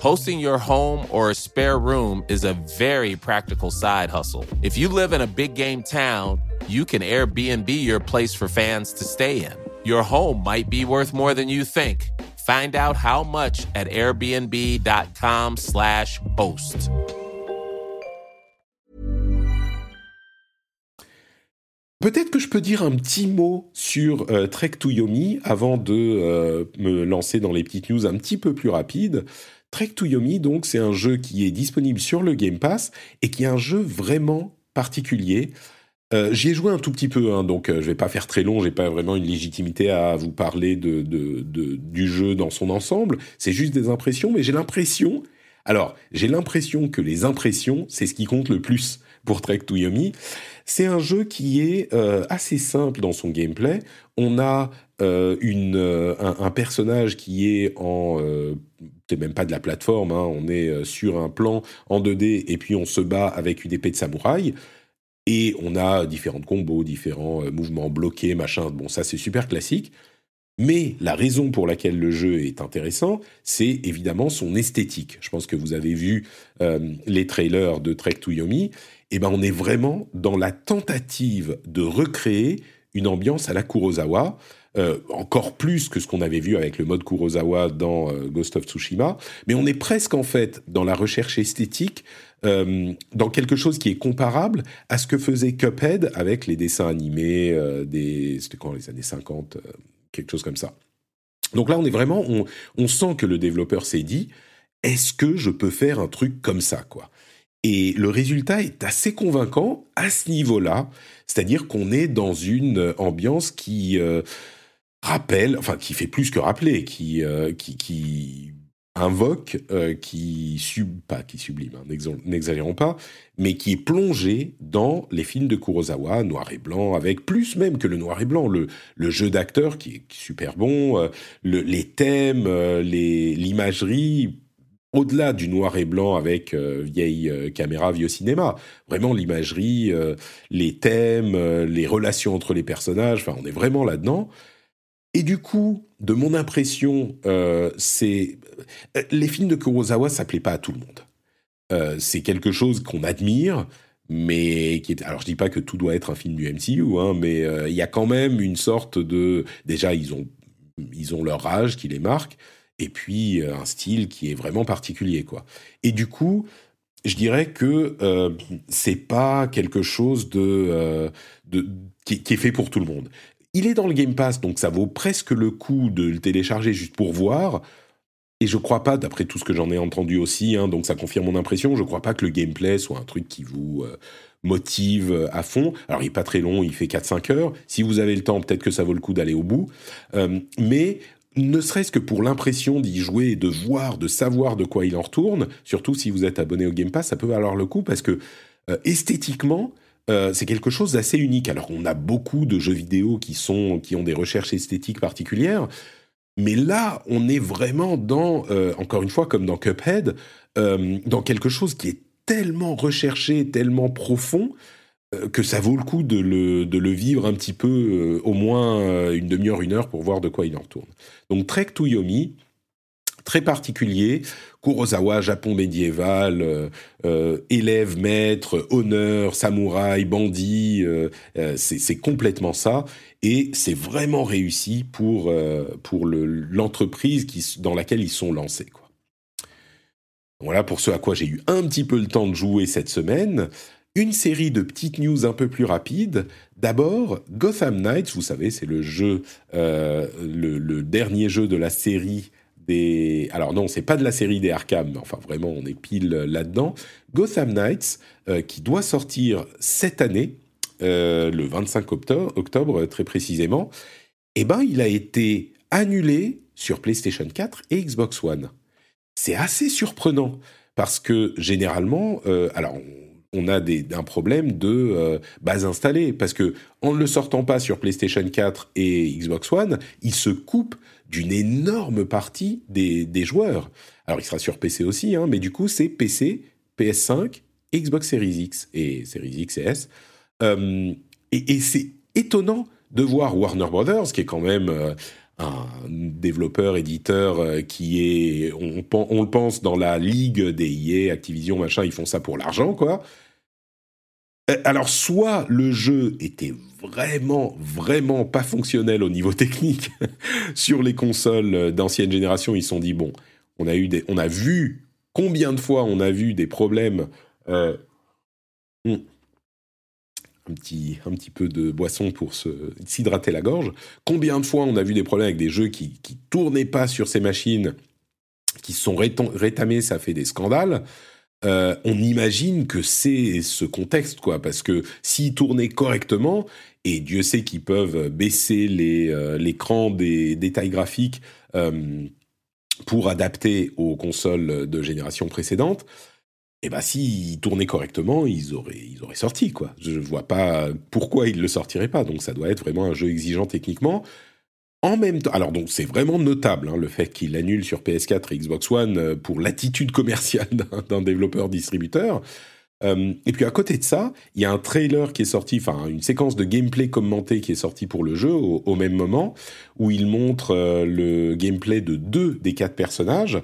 Hosting your home or a spare room is a very practical side hustle. If you live in a big game town, you can Airbnb your place for fans to stay in. Your home might be worth more than you think. Find out how much at airbnb.com/slash host. Peut-être que je peux dire un petit mot sur Trek to Yomi avant de me lancer dans les petites news un petit peu plus rapides. Trek to Yomi, donc, c'est un jeu qui est disponible sur le Game Pass et qui est un jeu vraiment particulier. Euh, j'y ai joué un tout petit peu, hein, donc euh, je vais pas faire très long, j'ai pas vraiment une légitimité à vous parler de, du jeu dans son ensemble, c'est juste des impressions, mais j'ai l'impression, alors j'ai l'impression que les impressions, c'est ce qui compte le plus pour Trek to Yomi. C'est un jeu qui est euh, assez simple dans son gameplay. On a une, un, personnage qui est en c'est même pas de la plateforme, hein, on est sur un plan en 2D et puis on se bat avec une épée de samouraï. Et on a différents combos, différents euh, mouvements bloqués, machin. Bon, ça c'est super classique. Mais la raison pour laquelle le jeu est intéressant, c'est évidemment son esthétique. Je pense que vous avez vu euh, les trailers de Trek to Yomi. Et ben, on est vraiment dans la tentative de recréer une ambiance à la Kurosawa. Euh, encore plus que ce qu'on avait vu avec le mode Kurosawa dans Ghost of Tsushima, mais on est presque en fait dans la recherche esthétique euh, dans quelque chose qui est comparable à ce que faisait Cuphead avec les dessins animés euh, des c'était quand les années 50 euh, quelque chose comme ça. Donc là on est vraiment on sent que le développeur s'est dit est-ce que je peux faire un truc comme ça quoi? Et le résultat est assez convaincant à ce niveau-là, c'est-à-dire qu'on est dans une ambiance qui rappelle, enfin qui fait plus que rappeler, qui, qui, qui invoque, euh, qui sub, pas qui sublime, hein, n'exagérons pas, mais qui est plongé dans les films de Kurosawa, noir et blanc, avec plus même que le noir et blanc, le, le jeu d'acteur qui est super bon, euh, le, les thèmes, euh, l'imagerie, au-delà du noir et blanc avec vieille caméra, vieux cinéma, vraiment l'imagerie, les thèmes, les relations entre les personnages, enfin on est vraiment là-dedans. Et du coup, de mon impression, euh, c'est euh, les films de Kurosawa, plaît pas à tout le monde. Euh, c'est quelque chose qu'on admire, mais qui est. Alors, je dis pas que tout doit être un film du MCU, hein, mais il y a quand même une sorte de. Déjà, ils ont ils ont leur âge qui les marque, et puis un style qui est vraiment particulier, quoi. Et du coup, je dirais que euh, c'est pas quelque chose de, qui, est fait pour tout le monde. Il est dans le Game Pass, donc ça vaut presque le coup de le télécharger juste pour voir. Et je crois pas, d'après tout ce que j'en ai entendu aussi, hein, donc ça confirme mon impression, je crois pas que le gameplay soit un truc qui vous euh, motive à fond. Alors il est pas très long, il fait 4-5 heures. Si vous avez le temps, peut-être que ça vaut le coup d'aller au bout. Euh, mais ne serait-ce que pour l'impression d'y jouer, de voir, de savoir de quoi il en retourne, surtout si vous êtes abonné au Game Pass, ça peut valoir le coup parce que euh, esthétiquement, euh, c'est quelque chose d'assez unique. Alors on a beaucoup de jeux vidéo qui sont qui ont des recherches esthétiques particulières, mais là on est vraiment dans euh, encore une fois comme dans Cuphead, euh, dans quelque chose qui est tellement recherché, tellement profond que ça vaut le coup de le, de le vivre un petit peu, au moins une demi-heure, une heure pour voir de quoi il en retourne. Donc Trek to Yomi, très particulier. Kurosawa, Japon médiéval, euh, euh, élève, maître, honneur, samouraï, bandit, euh, c'est complètement ça. Et c'est vraiment réussi pour, pour l'entreprise dans laquelle ils sont lancés. Voilà pour ce à quoi j'ai eu un petit peu le temps de jouer cette semaine. Une série de petites news un peu plus rapides. D'abord, Gotham Knights, vous savez, c'est le jeu, le, dernier jeu de la série alors non, c'est pas de la série des Arkham, mais enfin vraiment, on est pile là-dedans. Gotham Knights, euh, qui doit sortir cette année, euh, le 25 octobre, très précisément, eh ben, il a été annulé sur PlayStation 4 et Xbox One. C'est assez surprenant parce que généralement, euh, alors on a des, un problème de base installée parce que en ne le sortant pas sur PlayStation 4 et Xbox One, il se coupe d'une énorme partie des, des, joueurs. Alors, il sera sur PC aussi, hein, mais du coup, c'est PC, PS5, Xbox Series X et Series X et S. Euh, et, c'est étonnant de voir Warner Brothers, qui est quand même euh, un développeur, éditeur euh, qui est, on, le pense, dans la ligue des EA, Activision, machin, ils font ça pour l'argent, quoi. Alors, soit le jeu était vraiment, vraiment pas fonctionnel au niveau (laughs) technique sur les consoles d'ancienne génération. Ils se sont dit bon, on a eu des, on a vu combien de fois on a vu des problèmes. Euh, hmm. un petit, un petit peu de boisson pour s'hydrater la gorge. Combien de fois on a vu des problèmes avec des jeux qui ne tournaient pas sur ces machines, qui sont rétamés, ça fait des scandales. Euh, on imagine que c'est ce contexte, quoi, parce que s'ils tournaient correctement, et Dieu sait qu'ils peuvent baisser euh, l'écran des détails graphiques euh, pour adapter aux consoles de génération précédente, eh ben s'ils tournaient correctement, ils auraient, ils auraient sorti quoi. Je vois pas pourquoi ils le sortiraient pas. Donc ça doit être vraiment un jeu exigeant techniquement. En même temps, alors donc c'est vraiment notable hein, le fait qu'il annule sur PS4 et Xbox One euh, pour l'attitude commerciale (laughs) d'un développeur distributeur. Euh, et puis à côté de ça, il y a un trailer qui est sorti, enfin une séquence de gameplay commenté qui est sortie pour le jeu au, même moment, où il montre euh, le gameplay de deux des quatre personnages.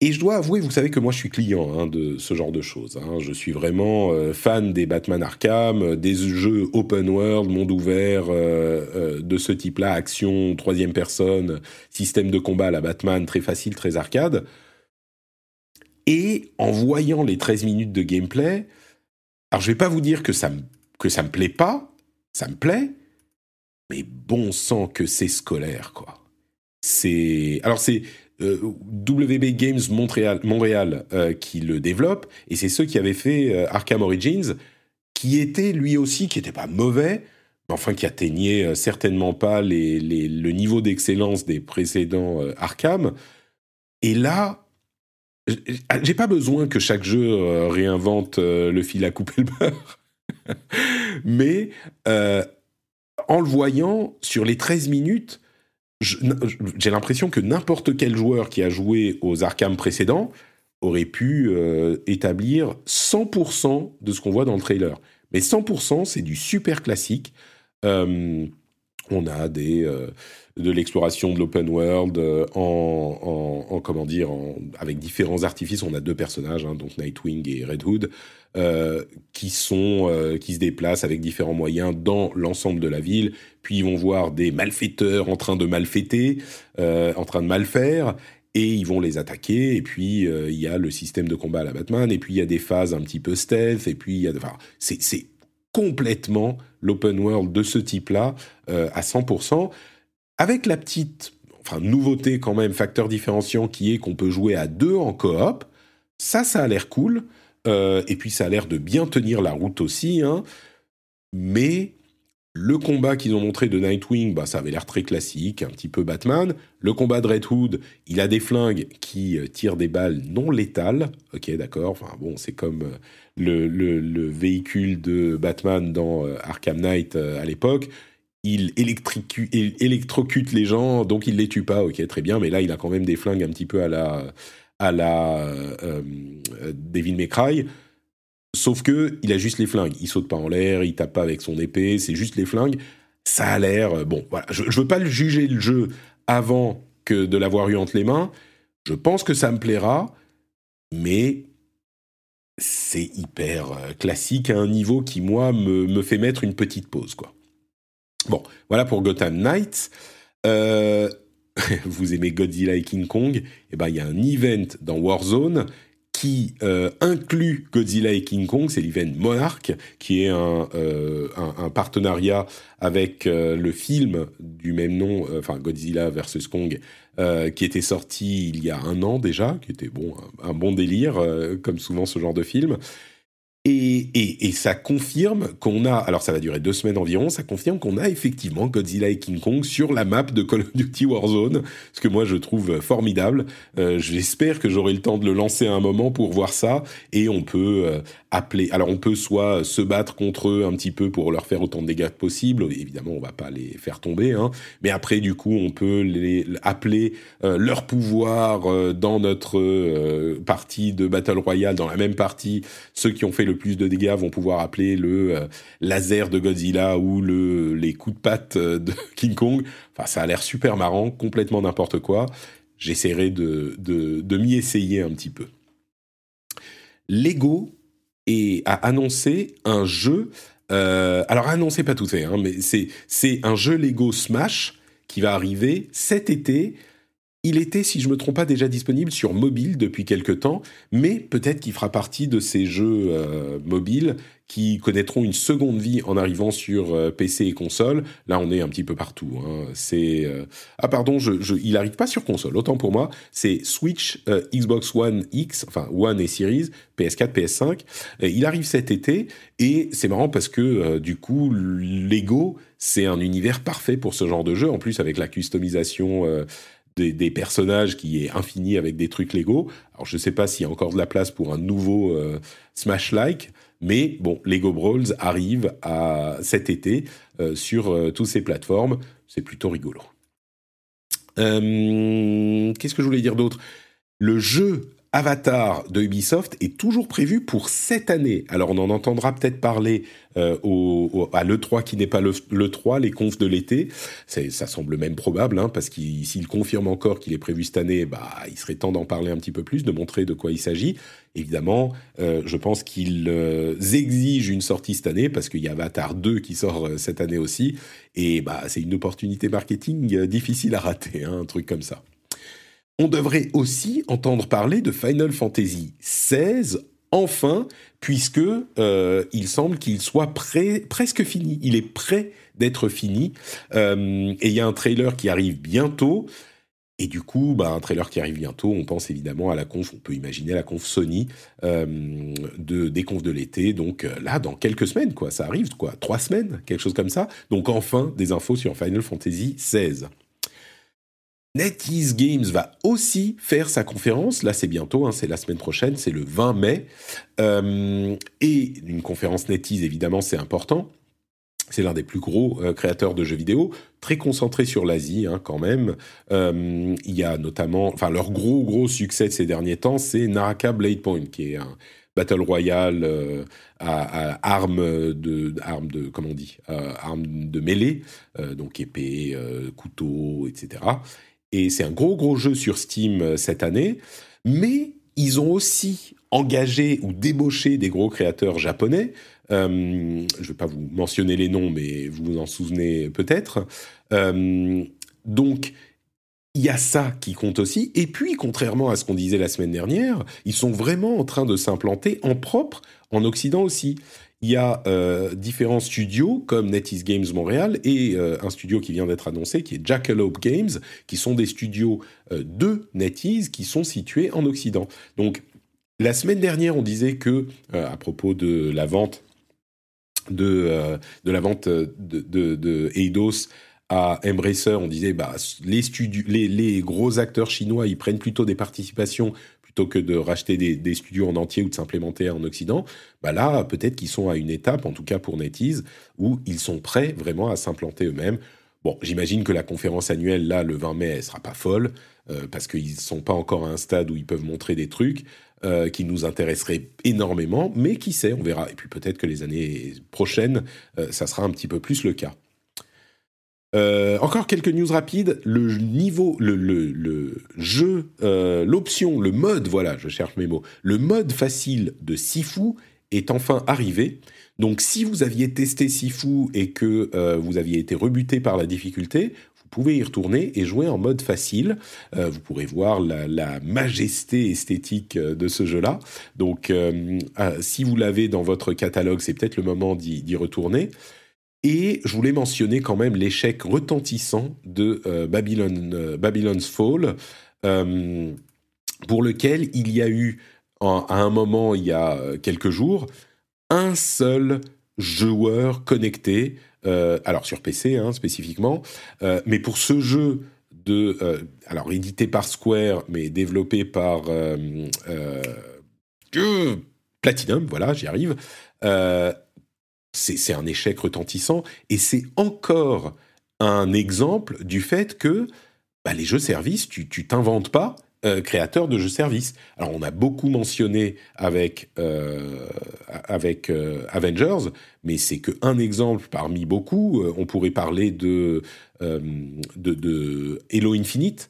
Et je dois avouer, vous savez que moi je suis client hein, de ce genre de choses. Hein. Je suis vraiment euh, fan des Batman Arkham, euh, des jeux open world, monde ouvert euh, de ce type-là, action, troisième personne, système de combat à la Batman, très facile, très arcade. Et en voyant les 13 minutes de gameplay, alors je vais pas vous dire que ça que ça me plaît pas, ça me plaît, mais bon sang que c'est scolaire, quoi. C'est. Alors c'est euh, WB Games Montréal, euh, qui le développe, et c'est ceux qui avaient fait euh, Arkham Origins, qui était lui aussi, qui n'était pas mauvais, mais enfin qui atteignait certainement pas le niveau d'excellence des précédents Arkham. Et là, j'ai pas besoin que chaque jeu réinvente le fil à couper le beurre, (laughs) mais en le voyant sur les 13 minutes, j'ai l'impression que n'importe quel joueur qui a joué aux Arkham précédents aurait pu euh, établir 100% de ce qu'on voit dans le trailer. Mais 100%, c'est du super classique. Euh, on a euh, de l'exploration de l'open world en, comment dire, avec différents artifices. On a deux personnages, hein, Nightwing et Red Hood, euh, qui sont, qui se déplacent avec différents moyens dans l'ensemble de la ville. Puis ils vont voir des malfaiteurs en train de malfaiter, en train de mal faire. Et ils vont les attaquer. Et puis il y a le système de combat à la Batman. Et puis il y a des phases un petit peu stealth. Et puis il y c'est complètement l'open world de ce type-là euh, à 100%, avec la petite enfin, nouveauté quand même, facteur différenciant qui est qu'on peut jouer à deux en coop. Ça, ça a l'air cool. Euh, et puis ça a l'air de bien tenir la route aussi. Hein. Mais le combat qu'ils ont montré de Nightwing, bah, ça avait l'air très classique, un petit peu Batman. Le combat de Red Hood, il a des flingues qui euh, tirent des balles non létales. Ok, d'accord. Enfin bon, c'est comme le, véhicule de Batman dans euh, Arkham Knight euh, à l'époque, il électrocute les gens, donc il les tue pas. Ok, très bien, mais là il a quand même des flingues un petit peu à la à la euh, Devil May Cry. Sauf que il a juste les flingues. Il saute pas en l'air, il tape pas avec son épée. C'est juste les flingues. Ça a l'air bon. Voilà, je, veux pas le juger le jeu avant que de l'avoir eu entre les mains. Je pense que ça me plaira, mais c'est hyper euh, classique à un niveau qui, moi, me, fait mettre une petite pause, quoi. Bon, voilà pour Gotham Knights. Euh, (laughs) vous aimez Godzilla et King Kong Eh ben, il y a un event dans Warzone qui euh, inclut Godzilla et King Kong, c'est l'event Monarch, qui est un, un, partenariat avec le film du même nom, enfin Godzilla versus Kong, euh, qui était sorti il y a un an déjà, qui était bon, un, bon délire, euh, comme souvent ce genre de film. Et, ça confirme qu'on a, alors ça va durer deux semaines environ, ça confirme qu'on a effectivement Godzilla et King Kong sur la map de Call of Duty Warzone, ce que moi je trouve formidable. Euh, j'espère que j'aurai le temps de le lancer à un moment pour voir ça, et on peut euh, appeler, alors on peut soit se battre contre eux un petit peu pour leur faire autant de dégâts que possible, évidemment on va pas les faire tomber, hein, mais après du coup on peut les appeler euh, leur pouvoir dans notre partie de Battle Royale, dans la même partie, ceux qui ont fait le plus de dégâts vont pouvoir appeler le euh, laser de Godzilla ou le, les coups de patte euh, de (laughs) King Kong. Enfin, ça a l'air super marrant, complètement n'importe quoi. J'essaierai de, de, m'y essayer un petit peu. Lego a annoncé un jeu. Euh, alors annoncé pas tout fait, hein, mais c'est c'est un jeu Lego Smash qui va arriver cet été il était, si je me trompe pas, déjà disponible sur mobile depuis quelque temps, mais peut-être qu'il fera partie de ces jeux euh, mobiles qui connaîtront une seconde vie en arrivant sur euh, PC et console. Là, on est un petit peu partout. Hein. C'est euh, ah pardon, il arrive pas sur console. Autant pour moi, c'est Switch, Xbox One X, enfin One et Series, PS4, PS5. il arrive cet été et c'est marrant parce que du coup, Lego, c'est un univers parfait pour ce genre de jeu. En plus, avec la customisation des, personnages qui est infini avec des trucs Lego. Alors je ne sais pas s'il y a encore de la place pour un nouveau euh, Smash-like, mais bon, Lego Brawls arrive à cet été euh, sur euh, toutes ces plateformes. C'est plutôt rigolo. Qu'est-ce que je voulais dire d'autre? Le jeu Avatar de Ubisoft est toujours prévu pour cette année. Alors on en entendra peut-être parler euh, au, à l'E3 qui n'est pas l'E3, les confs de l'été. Ça semble même probable, hein, parce qu'il s'il confirme encore qu'il est prévu cette année, bah, il serait temps d'en parler un petit peu plus, de montrer de quoi il s'agit. Évidemment, euh, je pense qu'ils euh, exigent une sortie cette année, parce qu'il y a Avatar 2 qui sort cette année aussi. Et bah, c'est une opportunité marketing difficile à rater, hein, un truc comme ça. On devrait aussi entendre parler de Final Fantasy XVI enfin, puisque euh, il semble qu'il soit presque fini. Il est prêt d'être fini. Euh, et il y a un trailer qui arrive bientôt. Et du coup, bah, un trailer qui arrive bientôt, on pense évidemment à la conf, on peut imaginer la conf Sony euh, de, des confs de l'été. Donc là, dans quelques semaines, quoi, ça arrive, quoi, trois semaines, quelque chose comme ça. Donc enfin, des infos sur Final Fantasy XVI. NetEase Games va aussi faire sa conférence. Là, c'est bientôt, hein, c'est la semaine prochaine, c'est le 20 mai. Euh, et une conférence NetEase, évidemment, c'est important. C'est l'un des plus gros euh, créateurs de jeux vidéo, très concentré sur l'Asie hein, quand même. Euh, il y a notamment, enfin leur gros gros succès de ces derniers temps, c'est Naraka Blade Point, qui est un battle royale à, armes de, armes de, comment on dit, armes de mêlée, donc épée, couteau, etc. Et c'est un gros, gros jeu sur Steam euh, cette année. Mais ils ont aussi engagé ou débauché des gros créateurs japonais. Euh, je ne vais pas vous mentionner les noms, mais vous vous en souvenez peut-être. Euh, donc, il y a ça qui compte aussi. Et puis, contrairement à ce qu'on disait la semaine dernière, ils sont vraiment en train de s'implanter en propre en Occident aussi il y a euh, différents studios comme NetEase Games Montréal et euh, un studio qui vient d'être annoncé qui est Jackalope Games, qui sont des studios euh, de NetEase qui sont situés en Occident. Donc la semaine dernière, on disait que à propos de la vente de, la vente de, de, Eidos à Embracer, on disait bah les, les, gros acteurs chinois, ils prennent plutôt des participations que de racheter des, studios en entier ou de s'implémenter en Occident, bah là, peut-être qu'ils sont à une étape, en tout cas pour NetEase, où ils sont prêts vraiment à s'implanter eux-mêmes. Bon, j'imagine que la conférence annuelle, là, le 20 mai, elle sera pas folle, euh, parce qu'ils ne sont pas encore à un stade où ils peuvent montrer des trucs euh, qui nous intéresseraient énormément, mais qui sait, on verra. Et puis peut-être que les années prochaines, euh, ça sera un petit peu plus le cas. Euh, encore quelques news rapides. Le niveau, le, jeu, euh, l'option, le mode, voilà, je cherche mes mots. Le mode facile de Sifu est enfin arrivé. Donc, si vous aviez testé Sifu et que euh, vous aviez été rebuté par la difficulté, vous pouvez y retourner et jouer en mode facile. vous pourrez voir la, la, majesté esthétique de ce jeu-là. Donc, si vous l'avez dans votre catalogue, c'est peut-être le moment d'y retourner. Et je voulais mentionner quand même l'échec retentissant de euh, euh, Babylon's Fall, euh, pour lequel il y a eu, à un moment, il y a quelques jours, un seul joueur connecté, alors sur PC hein, spécifiquement, mais pour ce jeu de, alors édité par Square, mais développé par Platinum, voilà, j'y arrive c'est un échec retentissant et c'est encore un exemple du fait que bah, les jeux services, tu t'inventes pas euh, créateur de jeux services. Alors on a beaucoup mentionné avec euh, avec euh, Avengers, mais c'est que un exemple parmi beaucoup. on pourrait parler de de, de Halo Infinite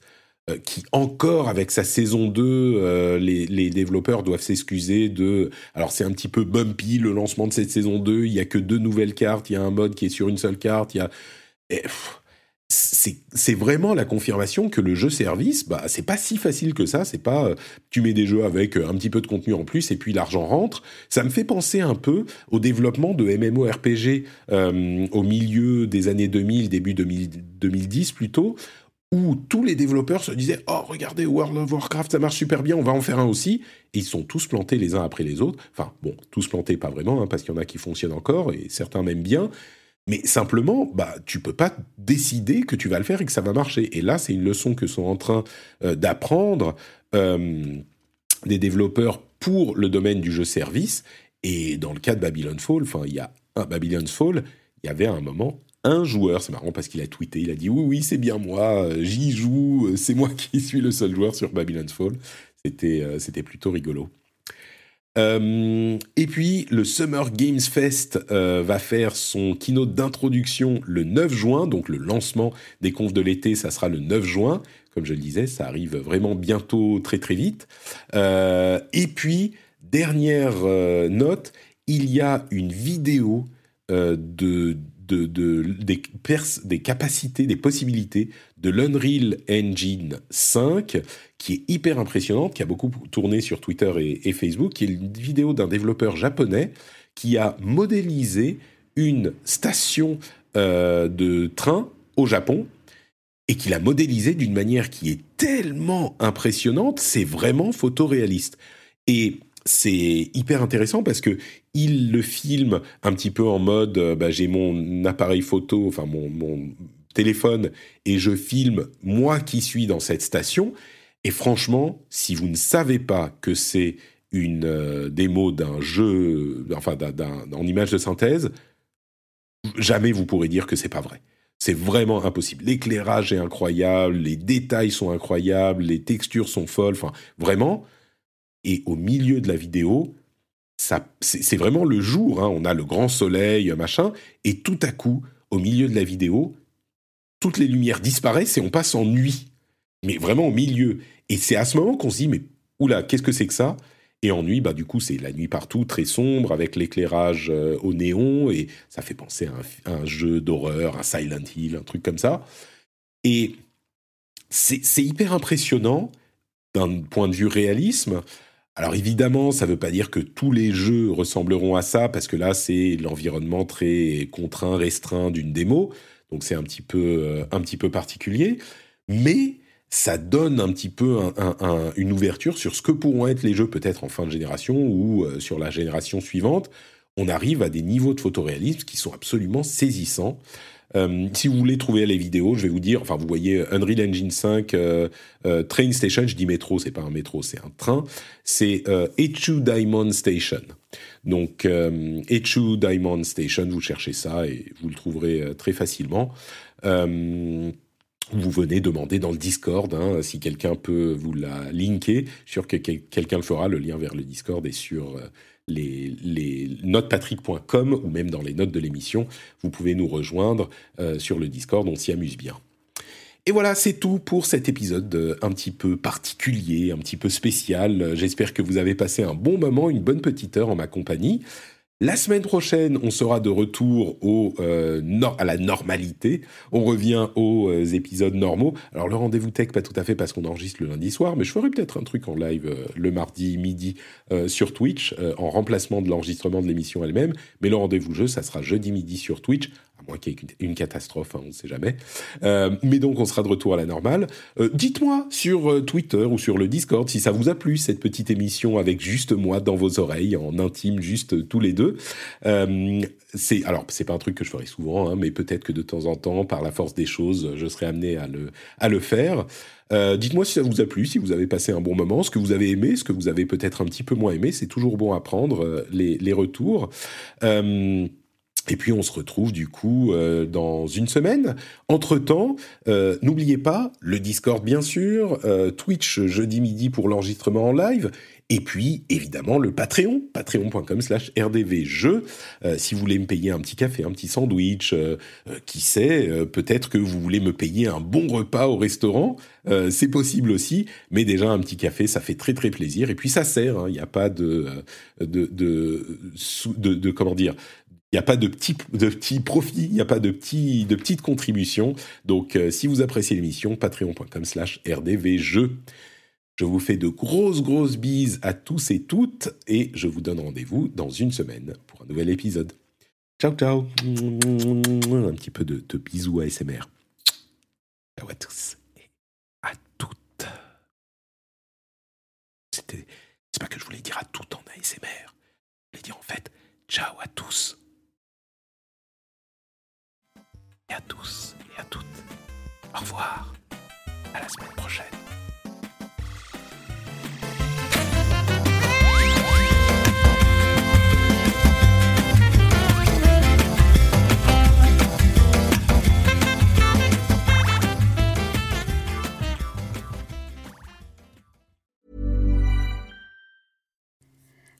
qui encore avec sa saison 2, euh, les, développeurs doivent s'excuser de... Alors c'est un petit peu bumpy le lancement de cette saison 2, il y a que deux nouvelles cartes, il y a un mode qui est sur une seule carte, il y a... c'est vraiment la confirmation que le jeu service, bah, c'est pas si facile que ça. C'est pas tu mets des jeux avec un petit peu de contenu en plus et puis l'argent rentre. Ça me fait penser un peu au développement de MMORPG au milieu des années 2000, début 2010 plutôt, où tous les développeurs se disaient Oh, regardez, World of Warcraft, ça marche super bien, on va en faire un aussi. Et ils sont tous plantés les uns après les autres. Enfin, bon, tous plantés, pas vraiment, hein, parce qu'il y en a qui fonctionnent encore et certains même bien. Mais simplement, bah, tu peux pas décider que tu vas le faire et que ça va marcher. Et là, c'est une leçon que sont en train euh, d'apprendre euh, des développeurs pour le domaine du jeu service. Et dans le cas de Babylon Fall, enfin, il y a un Babylon Fall, il y avait un moment un joueur, c'est marrant parce qu'il a tweeté, il a dit oui, oui, c'est bien moi, euh, j'y joue, euh, c'est moi qui (laughs) suis le seul joueur sur Babylon's Fall. C'était, euh, c'était plutôt rigolo. et puis, le Summer Games Fest va faire son keynote d'introduction le 9 juin, donc le lancement des confs de l'été, ça sera le 9 juin. Comme je le disais, ça arrive vraiment bientôt, très très vite. et puis, dernière note, il y a une vidéo de de, des, capacités, des possibilités de l'Unreal Engine 5, qui est hyper impressionnante, qui a beaucoup tourné sur Twitter et, Facebook, qui est une vidéo d'un développeur japonais qui a modélisé une station euh, de train au Japon et qui l'a modélisé d'une manière qui est tellement impressionnante, c'est vraiment photoréaliste. Et c'est hyper intéressant parce que il le filme un petit peu en mode euh, bah, j'ai mon appareil photo, enfin mon, téléphone, et je filme moi qui suis dans cette station. Et franchement, si vous ne savez pas que c'est une euh, démo d'un jeu, enfin d'un, en image de synthèse, jamais vous pourrez dire que c'est pas vrai. C'est vraiment impossible. L'éclairage est incroyable, les détails sont incroyables, les textures sont folles. Enfin, vraiment, et au milieu de la vidéo, c'est vraiment le jour. Hein. On a le grand soleil, machin, et tout à coup, au milieu de la vidéo, toutes les lumières disparaissent et on passe en nuit. Mais vraiment au milieu. Et c'est à ce moment qu'on se dit, mais oula, qu'est-ce que c'est que ça? Et en nuit, bah, du coup, c'est la nuit partout, très sombre, avec l'éclairage euh, au néon, et ça fait penser à un, jeu d'horreur, un Silent Hill, un truc comme ça. Et c'est hyper impressionnant d'un point de vue réalisme. Alors évidemment, ça ne veut pas dire que tous les jeux ressembleront à ça, parce que là, c'est l'environnement très contraint, restreint d'une démo, donc c'est un, petit peu, euh, un petit peu particulier, mais ça donne un petit peu une ouverture sur ce que pourront être les jeux peut-être en fin de génération ou euh, sur la génération suivante. On arrive à des niveaux de photoréalisme qui sont absolument saisissants. Euh, si vous voulez trouver les vidéos, je vais vous dire, enfin vous voyez Unreal Engine 5 euh, euh, Train Station, je dis métro, c'est pas un métro, c'est un train, c'est Echu Diamond Station. Donc Echu Diamond Station, vous cherchez ça et vous le trouverez très facilement. vous venez demander dans le Discord hein, si quelqu'un peut vous la linker. Je suis sûr que quelqu'un le fera. Le lien vers le Discord est sur les, les notespatrick.com ou même dans les notes de l'émission, vous pouvez nous rejoindre euh, sur le Discord, on s'y amuse bien. Et voilà, c'est tout pour cet épisode euh, un petit peu particulier, un petit peu spécial. J'espère que vous avez passé un bon moment, une bonne petite heure en ma compagnie. La semaine prochaine, on sera de retour au, euh, à la normalité. On revient aux euh, épisodes normaux. Alors le rendez-vous tech, pas tout à fait parce qu'on enregistre le lundi soir, mais je ferai peut-être un truc en live euh, le mardi midi sur Twitch, en remplacement de l'enregistrement de l'émission elle-même. Mais le rendez-vous jeu, ça sera jeudi midi sur Twitch moins qu'il une catastrophe, hein, on ne sait jamais. Euh, mais donc, on sera de retour à la normale. Euh, dites-moi sur euh, Twitter ou sur le Discord si ça vous a plu, cette petite émission avec juste moi dans vos oreilles, en intime, juste tous les deux. c'est Alors, c'est pas un truc que je ferai souvent, hein, mais peut-être que de temps en temps, par la force des choses, je serai amené à le, faire. dites-moi si ça vous a plu, si vous avez passé un bon moment, ce que vous avez aimé, ce que vous avez peut-être un petit peu moins aimé. C'est toujours bon à prendre les retours. Et puis on se retrouve du coup euh, dans une semaine. Entre-temps, euh, n'oubliez pas le Discord bien sûr, euh, Twitch jeudi midi pour l'enregistrement en live, et puis évidemment le Patreon, patreon.com slash rdvjeux. si vous voulez me payer un petit café, un petit sandwich, qui sait, peut-être que vous voulez me payer un bon repas au restaurant, c'est possible aussi, mais déjà un petit café, ça fait très très plaisir, et puis ça sert, hein. il n'y a pas de de, de, de, de, comment dire Il n'y a pas de petits profits, il n'y a pas de petites contributions. Donc, euh, si vous appréciez l'émission, patreon.com/slash rdvjeux. Je vous fais de grosses grosses bises à tous et toutes et je vous donne rendez-vous dans une semaine pour un nouvel épisode. Ciao ciao. Un petit peu de, de bisous ASMR. Ciao à tous et à toutes. C'était c'est pas que je voulais dire à toutes en ASMR. Je voulais dire en fait ciao à tous. Et à tous et à toutes. Au revoir. À la semaine prochaine.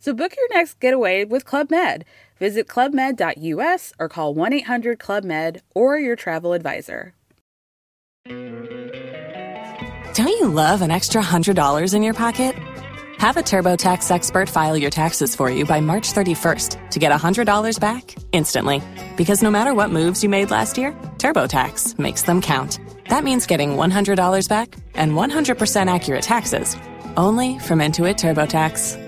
So book your next getaway with Club Med. Visit clubmed.us or call 1 800 Club Med or your travel advisor. Don't you love an extra $100 in your pocket? Have a TurboTax expert file your taxes for you by March 31st to get $100 back instantly. Because no matter what moves you made last year, TurboTax makes them count. That means getting $100 back and 100% accurate taxes only from Intuit TurboTax.